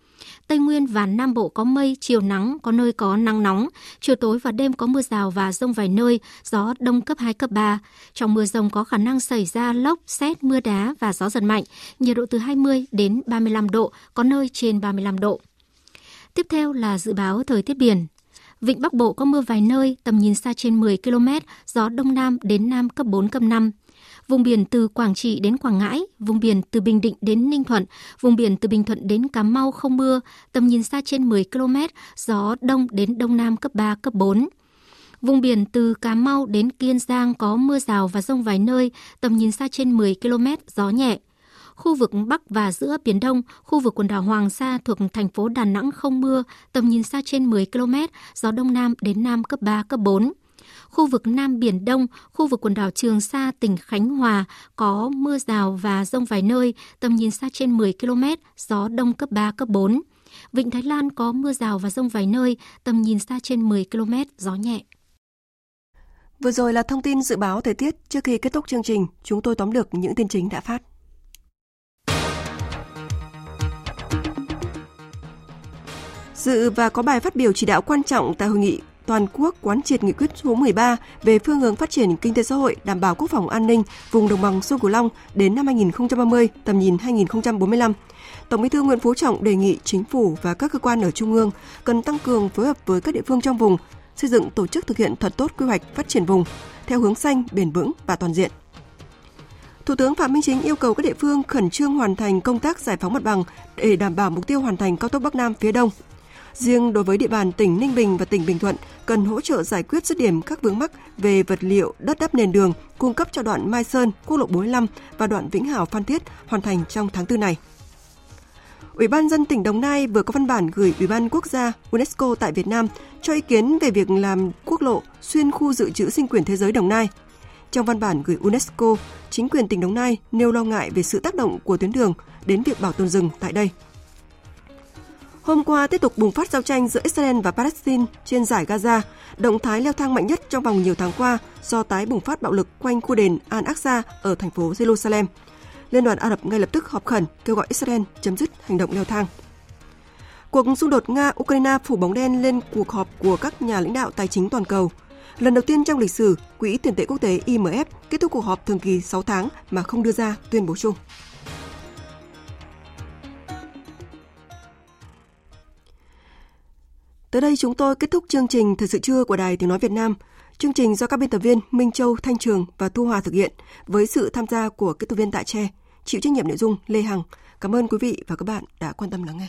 Speaker 21: Tây Nguyên và Nam Bộ có mây, chiều nắng, có nơi có nắng nóng. Chiều tối và đêm có mưa rào và rông vài nơi, gió đông cấp 2, cấp 3. Trong mưa rông có khả năng xảy ra lốc, xét, mưa đá và gió giật mạnh. Nhiệt độ từ 20 đến 35 độ, có nơi trên 35 độ. Tiếp theo là dự báo thời tiết biển. Vịnh Bắc Bộ có mưa vài nơi, tầm nhìn xa trên 10 km, gió Đông Nam đến Nam cấp 4, cấp 5. Vùng biển từ Quảng Trị đến Quảng Ngãi, vùng biển từ Bình Định đến Ninh Thuận, vùng biển từ Bình Thuận đến Cà Mau không mưa, tầm nhìn xa trên 10 km, gió Đông đến Đông Nam cấp 3, cấp 4. Vùng biển từ Cà Mau đến Kiên Giang có mưa rào và rông vài nơi, tầm nhìn xa trên 10 km, gió nhẹ. Khu vực Bắc và giữa Biển Đông, khu vực quần đảo Hoàng Sa thuộc thành phố Đà Nẵng không mưa, tầm nhìn xa trên 10 km, gió Đông Nam đến Nam cấp 3, cấp 4 khu vực Nam Biển Đông, khu vực quần đảo Trường Sa, tỉnh Khánh Hòa có mưa rào và rông vài nơi, tầm nhìn xa trên 10 km, gió Đông cấp 3, cấp 4. Vịnh Thái Lan có mưa rào và rông vài nơi, tầm nhìn xa trên 10 km, gió nhẹ.
Speaker 1: Vừa rồi là thông tin dự báo thời tiết. Trước khi kết thúc chương trình, chúng tôi tóm lược những tin chính đã phát. Dự và có bài phát biểu chỉ đạo quan trọng tại hội nghị toàn quốc quán triệt nghị quyết số 13 về phương hướng phát triển kinh tế xã hội, đảm bảo quốc phòng an ninh vùng đồng bằng sông Cửu Long đến năm 2030, tầm nhìn 2045. Tổng Bí thư Nguyễn Phú Trọng đề nghị chính phủ và các cơ quan ở trung ương cần tăng cường phối hợp với các địa phương trong vùng, xây dựng tổ chức thực hiện thật tốt quy hoạch phát triển vùng theo hướng xanh, bền vững và toàn diện. Thủ tướng Phạm Minh Chính yêu cầu các địa phương khẩn trương hoàn thành công tác giải phóng mặt bằng để đảm bảo mục tiêu hoàn thành cao tốc Bắc Nam phía Đông. Riêng đối với địa bàn tỉnh Ninh Bình và tỉnh Bình Thuận cần hỗ trợ giải quyết dứt điểm các vướng mắc về vật liệu, đất đắp nền đường cung cấp cho đoạn Mai Sơn, quốc lộ 45 và đoạn Vĩnh Hảo Phan Thiết hoàn thành trong tháng 4 này. Ủy ban dân tỉnh Đồng Nai vừa có văn bản gửi Ủy ban quốc gia UNESCO tại Việt Nam cho ý kiến về việc làm quốc lộ xuyên khu dự trữ sinh quyền thế giới Đồng Nai. Trong văn bản gửi UNESCO, chính quyền tỉnh Đồng Nai nêu lo ngại về sự tác động của tuyến đường đến việc bảo tồn rừng tại đây. Hôm qua tiếp tục bùng phát giao tranh giữa Israel và Palestine trên giải Gaza, động thái leo thang mạnh nhất trong vòng nhiều tháng qua do tái bùng phát bạo lực quanh khu đền Al-Aqsa ở thành phố Jerusalem. Liên đoàn Ả Rập ngay lập tức họp khẩn kêu gọi Israel chấm dứt hành động leo thang. Cuộc xung đột Nga-Ukraine phủ bóng đen lên cuộc họp của các nhà lãnh đạo tài chính toàn cầu. Lần đầu tiên trong lịch sử, Quỹ tiền tệ quốc tế IMF kết thúc cuộc họp thường kỳ 6 tháng mà không đưa ra tuyên bố chung. Tới đây chúng tôi kết thúc chương trình Thời sự trưa của Đài Tiếng Nói Việt Nam. Chương trình do các biên tập viên Minh Châu, Thanh Trường và Thu Hòa thực hiện với sự tham gia của kết thuật viên Tạ Tre, chịu trách nhiệm nội dung Lê Hằng. Cảm ơn quý vị và các bạn đã quan tâm lắng nghe.